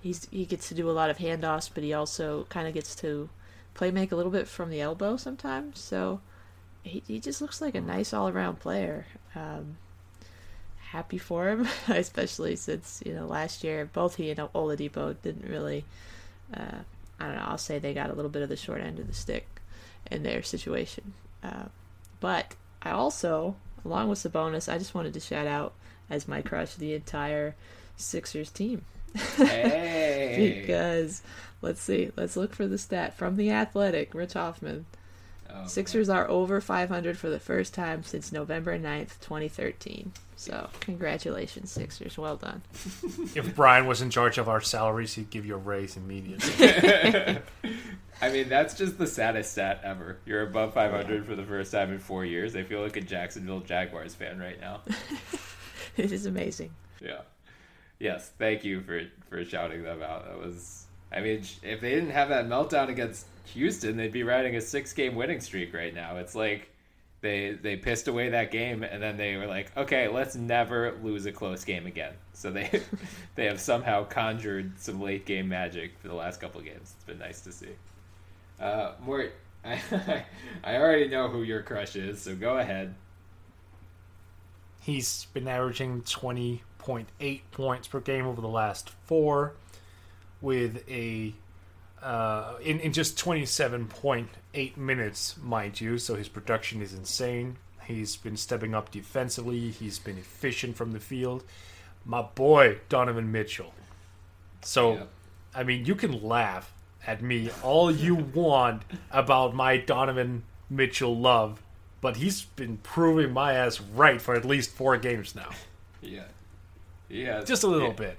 [SPEAKER 6] he's he gets to do a lot of handoffs, but he also kind of gets to play make a little bit from the elbow sometimes. So he he just looks like a nice all around player. Um, happy for him, especially since you know last year both he and Oladipo didn't really. Uh, I don't know. I'll say they got a little bit of the short end of the stick in their situation. Uh, but I also, along with Sabonis, I just wanted to shout out as my crush the entire Sixers team
[SPEAKER 3] Hey.
[SPEAKER 6] because let's see, let's look for the stat from the Athletic, Rich Hofmann.
[SPEAKER 3] Oh,
[SPEAKER 6] Sixers are over 500 for the first time since November 9th, 2013. So, congratulations, Sixers. Well done.
[SPEAKER 4] If Bryan was in charge of our salaries, he'd give you a raise immediately.
[SPEAKER 3] I mean, that's just the saddest stat ever. You're above 500 for the first time in four years. I feel like a Jacksonville Jaguars fan right now.
[SPEAKER 6] It is amazing.
[SPEAKER 3] Yeah. Yes. Thank you for for shouting them out. That was. I mean, if they didn't have that meltdown against Houston, they'd be riding a six game winning streak right now. It's like they they pissed away that game, and then they were like, okay, let's never lose a close game again. So they they have somehow conjured some late game magic for the last couple games. It's been nice to see. Uh, Mort, I I already know who your crush is, so go ahead.
[SPEAKER 4] He's been averaging 20.8 points per game over the last four, with a uh, in in just 27.8 minutes, mind you. So his production is insane. He's been stepping up defensively. He's been efficient from the field. My boy Donovan Mitchell. So,
[SPEAKER 3] Yep.
[SPEAKER 4] I mean, you can laugh at me all you want about my Donovan Mitchell love, but he's been proving my ass right for at least four games now.
[SPEAKER 3] Yeah. Yeah.
[SPEAKER 4] Just a little
[SPEAKER 3] yeah.
[SPEAKER 4] bit.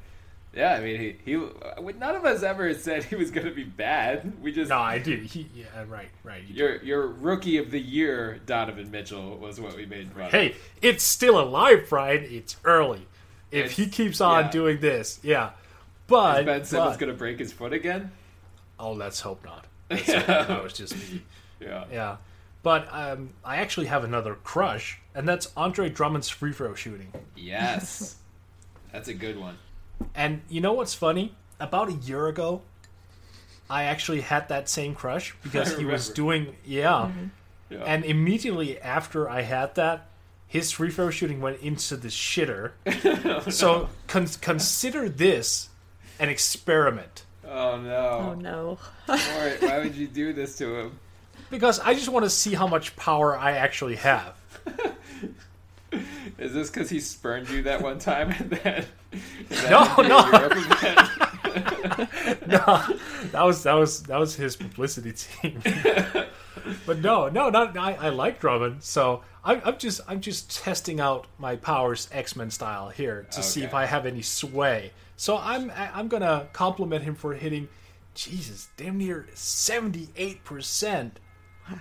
[SPEAKER 3] Yeah, I mean, he, he uh, none of us ever said he was going to be bad. We just
[SPEAKER 4] No, I do. He, yeah, right, right. You-
[SPEAKER 3] your your rookie of the year Donovan Mitchell was what we made fun.
[SPEAKER 4] Hey, it's still alive, Bryan. It's early. If
[SPEAKER 3] It's-
[SPEAKER 4] he keeps on
[SPEAKER 3] yeah.
[SPEAKER 4] doing this, yeah. But,
[SPEAKER 3] is Ben Simmons going to break his foot again?
[SPEAKER 4] oh, let's hope not. Let's hope that was just me.
[SPEAKER 3] Yeah.
[SPEAKER 4] Yeah. But um, I actually have another crush, and that's Andre Drummond's free throw shooting.
[SPEAKER 3] Yes, that's a good one.
[SPEAKER 4] And you know what's funny? About a year ago, I actually had that same crush because he was doing yeah.
[SPEAKER 3] Yeah.
[SPEAKER 4] And immediately after I had that, his free throw shooting went into the shitter. so con- consider this an experiment
[SPEAKER 3] oh no!
[SPEAKER 6] Oh no.
[SPEAKER 3] Mort, why would you do this to him?
[SPEAKER 4] Because I just want to see how much power I actually have.
[SPEAKER 3] Is this because he spurned you that one time and then?
[SPEAKER 4] No, no. No, that was that was that was his publicity team. but no, no, not I, I like Drummond, so I'm, I'm just I'm just testing out my powers X Men style here to see if I have any sway. So I'm I'm gonna compliment him for hitting, Jesus, damn near seventy eight percent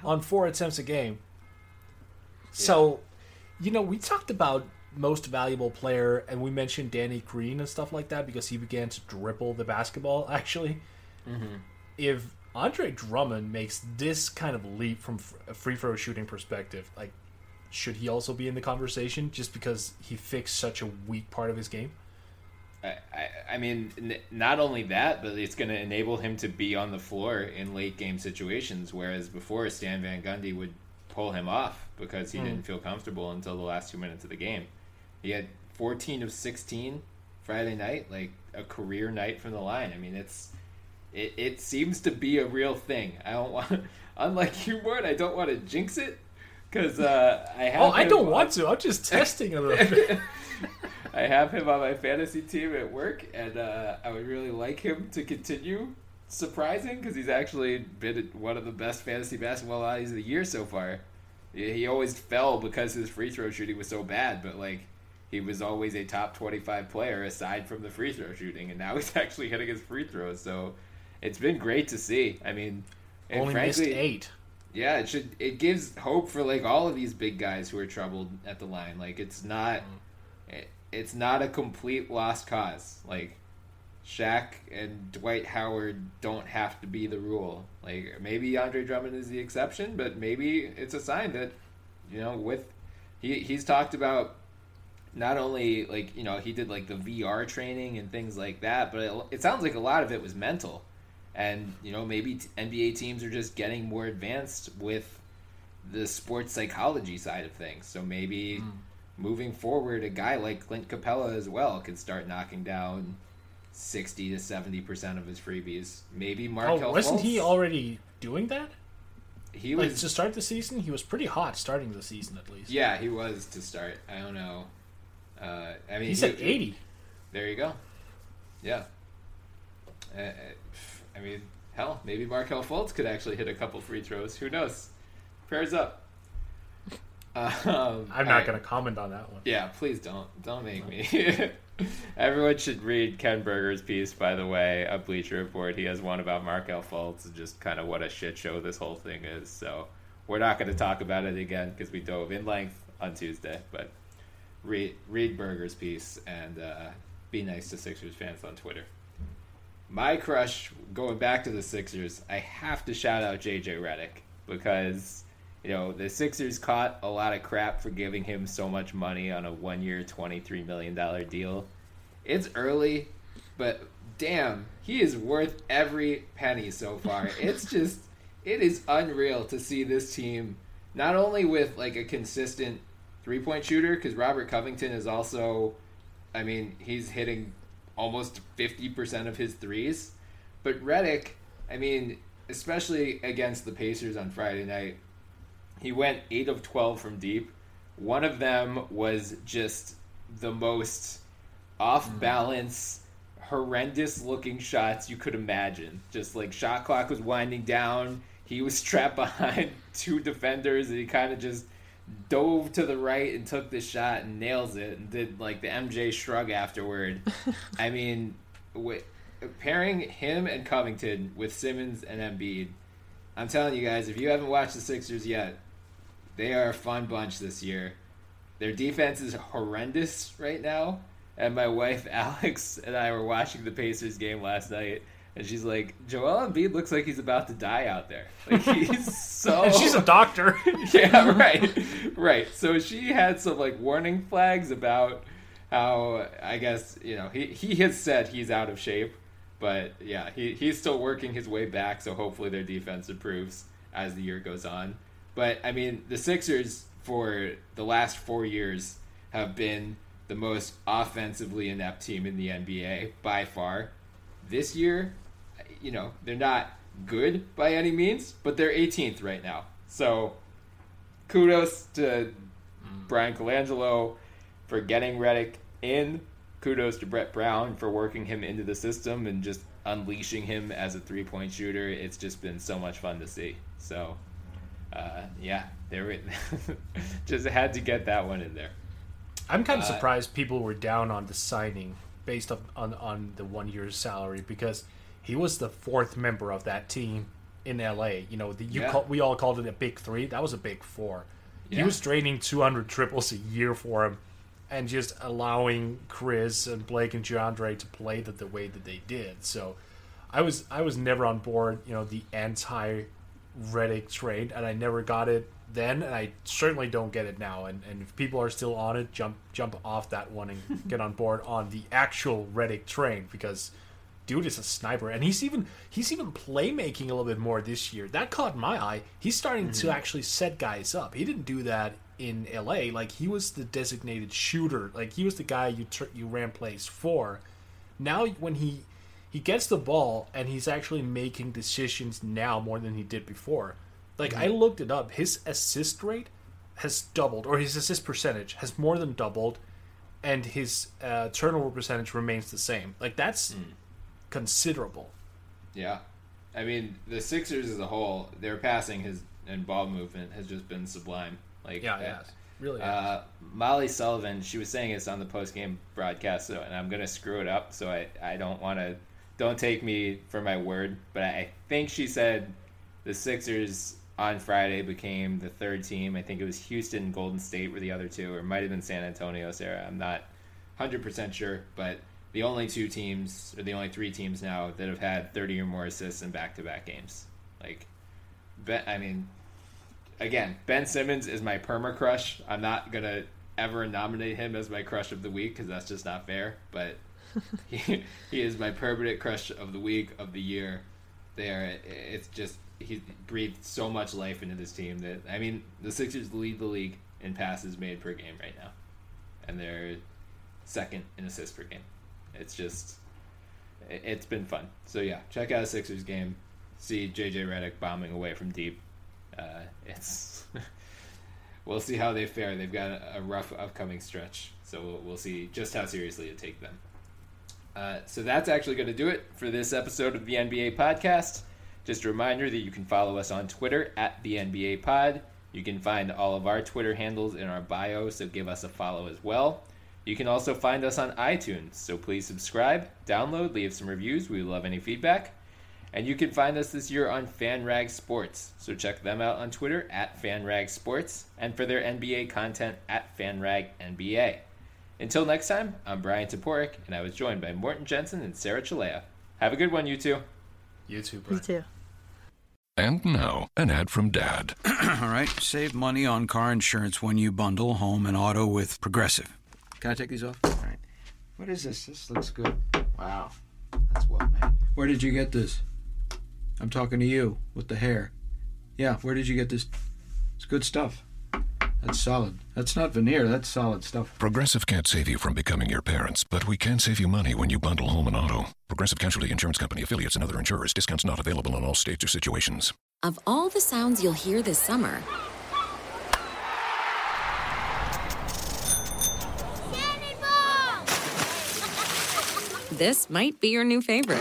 [SPEAKER 4] on four attempts a game. So, you know, we talked about most valuable player, and we mentioned Danny Green and stuff like that because he began to dribble the basketball. Actually, mm-hmm. if Andre Drummond makes this kind of leap from a free throw shooting perspective, like, should he also be in the conversation just because he fixed such a weak part of his game?
[SPEAKER 3] I, I, mean, n- not only that, but it's going to enable him to be on the floor in late game situations. Whereas before, Stan Van Gundy would pull him off because he
[SPEAKER 4] Hmm.
[SPEAKER 3] didn't feel comfortable until the last two minutes of the game. He had 14 of 16 Friday night, like a career night from the line. I mean, it's it, it seems to be a real thing. I don't want, unlike you, Mort, I don't want to jinx it because uh, I have.
[SPEAKER 4] Oh, I don't
[SPEAKER 3] on-
[SPEAKER 4] want to. I'm just testing a little bit.
[SPEAKER 3] I have him on my fantasy team at work, and uh, I would really like him to continue surprising because he's actually been one of the best fantasy basketball eyes of the year so far. He always fell because his free throw shooting was so bad, but like he was always a top twenty-five player aside from the free throw shooting, and now he's actually hitting his free throws. So it's been great to see. I mean, and
[SPEAKER 4] Only
[SPEAKER 3] frankly,
[SPEAKER 4] missed eight.
[SPEAKER 3] yeah, it should. It gives hope for like all of these big guys who are troubled at the line. Like it's not, it, it's not a complete lost cause. Like Shaq and Dwight Howard don't have to be the rule. Like maybe Andre Drummond is the exception, but maybe it's a sign that you know with he he's talked about not only like you know he did like the VR training and things like that, but it, it sounds like a lot of it was mental, and you know maybe t- NBA teams are just getting more advanced with the sports psychology side of things. So maybe hmm. Moving forward, a guy like Clint Capela as well can start knocking down sixty to seventy percent of his freebies. Maybe
[SPEAKER 4] Oh,
[SPEAKER 3] Markelle.
[SPEAKER 4] wasn't he already doing that?
[SPEAKER 3] He
[SPEAKER 4] Like
[SPEAKER 3] was
[SPEAKER 4] to start the season, he was pretty hot starting the season at least.
[SPEAKER 3] Yeah, he was to start. I don't know. Uh, I mean,
[SPEAKER 4] He's
[SPEAKER 3] he-
[SPEAKER 4] at eighty.
[SPEAKER 3] There you go. Yeah. Uh, uh, I mean, hell, maybe Markelle Fultz could actually hit a couple free throws. Who knows? Prayers up. Um,
[SPEAKER 4] I'm not going to comment on that one.
[SPEAKER 3] Yeah, please don't. Don't make me. Everyone should read Ken Berger's piece, by the way, a Bleacher Report. He has one about Markelle Fultz and just kind of what a shit show this whole thing is. So we're not going to talk about it again because we dove in length on Tuesday. But read read Berger's piece and uh, be nice to Sixers fans on Twitter. My crush, going back to the Sixers, I have to shout out JJ Redick because you know the Sixers caught a lot of crap for giving him so much money on a one-year, twenty-three million dollar deal. It's early, but damn, he is worth every penny so far. it's just, it is unreal to see this team not only with like a consistent three-point shooter because Robert Covington is also, I mean, he's hitting almost 50% of his threes. But Redick, I mean, especially against the Pacers on Friday night, he went 8 of 12 from deep. One of them was just the most off mm. balance, horrendous looking shots you could imagine. Just like shot clock was winding down. He was trapped behind two defenders and he kind of just dove to the right and took the shot and nails it and did like the MJ shrug afterward. I mean, wi- pairing him and Covington with Simmons and Embiid, I'm telling you guys, if you haven't watched the Sixers yet, they are a fun bunch this year. Their defense is horrendous right now. And my wife Alex and I were watching the Pacers game last night, and she's like, "Joel Embiid looks like he's about to die out there. Like he's so."
[SPEAKER 4] And she's a doctor.
[SPEAKER 3] yeah, right, right. So she had some like warning flags about how I guess you know he he has said he's out of shape, but yeah, he he's still working his way back. So hopefully their defense improves as the year goes on. But I mean, the Sixers for the last four years have been the most offensively inept team in the NBA by far. This year, you know, they're not good by any means, but they're 18th right now. So kudos to Bryan Colangelo for getting Redick in. Kudos to Brett Brown for working him into the system and just unleashing him as a three point shooter. It's just been so much fun to see. So, uh, yeah, there we just had to get that one in there.
[SPEAKER 4] I'm
[SPEAKER 3] Uh,
[SPEAKER 4] kind of surprised people were down on the signing based on on, on the one year's salary because he was the fourth member of that team in LA. You know, the, you
[SPEAKER 3] Yeah.
[SPEAKER 4] call, we all called it a big three. That was a big four. He was draining 200 triples a year for him, and just allowing Chris and Blake and DeAndre to play that the way that they did. So, I was I was never on board. You know, the anti Redick trade, and I never got it then, and I certainly don't get it now. And, and if people are still on it, jump jump off that one and get on board on the actual Redick train because dude is a sniper, and he's even he's even playmaking a little bit more this year. That caught my eye. He's starting mm-hmm. to actually set guys up. He didn't do that in LA. Like he was the designated shooter. Like he was the guy you tr- you ran plays for. Now when he he gets the ball and he's actually making decisions now more than he did before. Like mm-hmm. I looked it up, his assist rate has doubled, or his assist percentage has more than doubled, and his uh, turnover percentage remains the same. Like that's mm. considerable.
[SPEAKER 3] Yeah, I mean the Sixers as a whole, their passing has and ball movement has just been sublime. Like
[SPEAKER 4] yeah, yeah. Really,
[SPEAKER 3] uh, Molly Sullivan, she was saying this on the post game broadcast, so, and I'm gonna screw it up, so I, I don't want to don't take me for my word, but I think she said the Sixers on Friday became the third team. I think it was Houston Golden State were the other two, or might have been San Antonio, Sarah. I'm not 100% sure, but the only two teams, or the only three teams now that have had 30 or more assists in back to back games. Like, ben, I mean, again, Ben Simmons is my perma crush. I'm not going to ever nominate him as my crush of the week because that's just not fair, but he, he is my permanent crush of the week of the year. There, it's just he breathed so much life into this team that I mean, the Sixers lead the league in passes made per game right now, and they're second in assists per game. It's just, it's been fun. So yeah, check out a Sixers game. See JJ Redick bombing away from deep. Uh, it's we'll see how they fare. They've got a rough upcoming stretch, so we'll, we'll see just how seriously it take them. Uh, so that's actually going to do it for this episode of the NBA podcast. Just a reminder that you can follow us on Twitter at the NBA Pod. You can find all of our Twitter handles in our bio, so give us a follow as well. You can also find us on iTunes, so please subscribe, download, leave some reviews. We love any feedback. And you can find us this year on FanRag Sports, so check them out on Twitter at FanRag Sports and for their NBA content at FanRag NBA. Until next time, I'm Bryan Toporek, and I was joined by Morten Jensen and Sarah Cilea. Have a good one, you two.
[SPEAKER 4] You too, Bryan.
[SPEAKER 6] You too.
[SPEAKER 2] And now, an ad from Dad.
[SPEAKER 1] All right, save money on car insurance when you bundle home and auto with Progressive. Can I take these off? All right. What is this? This looks good. Wow, that's well made. Where did you get this? I'm talking to you with the hair. Yeah, where did you get this? It's good stuff. That's solid. That's not veneer. That's solid stuff.
[SPEAKER 2] Progressive can't save you from becoming your parents, but we can save you money when you bundle home and auto. Progressive Casualty Insurance Company affiliates and other insurers. Discounts not available in all states or situations.
[SPEAKER 7] Of all the sounds you'll hear this summer, this might be your new favorite.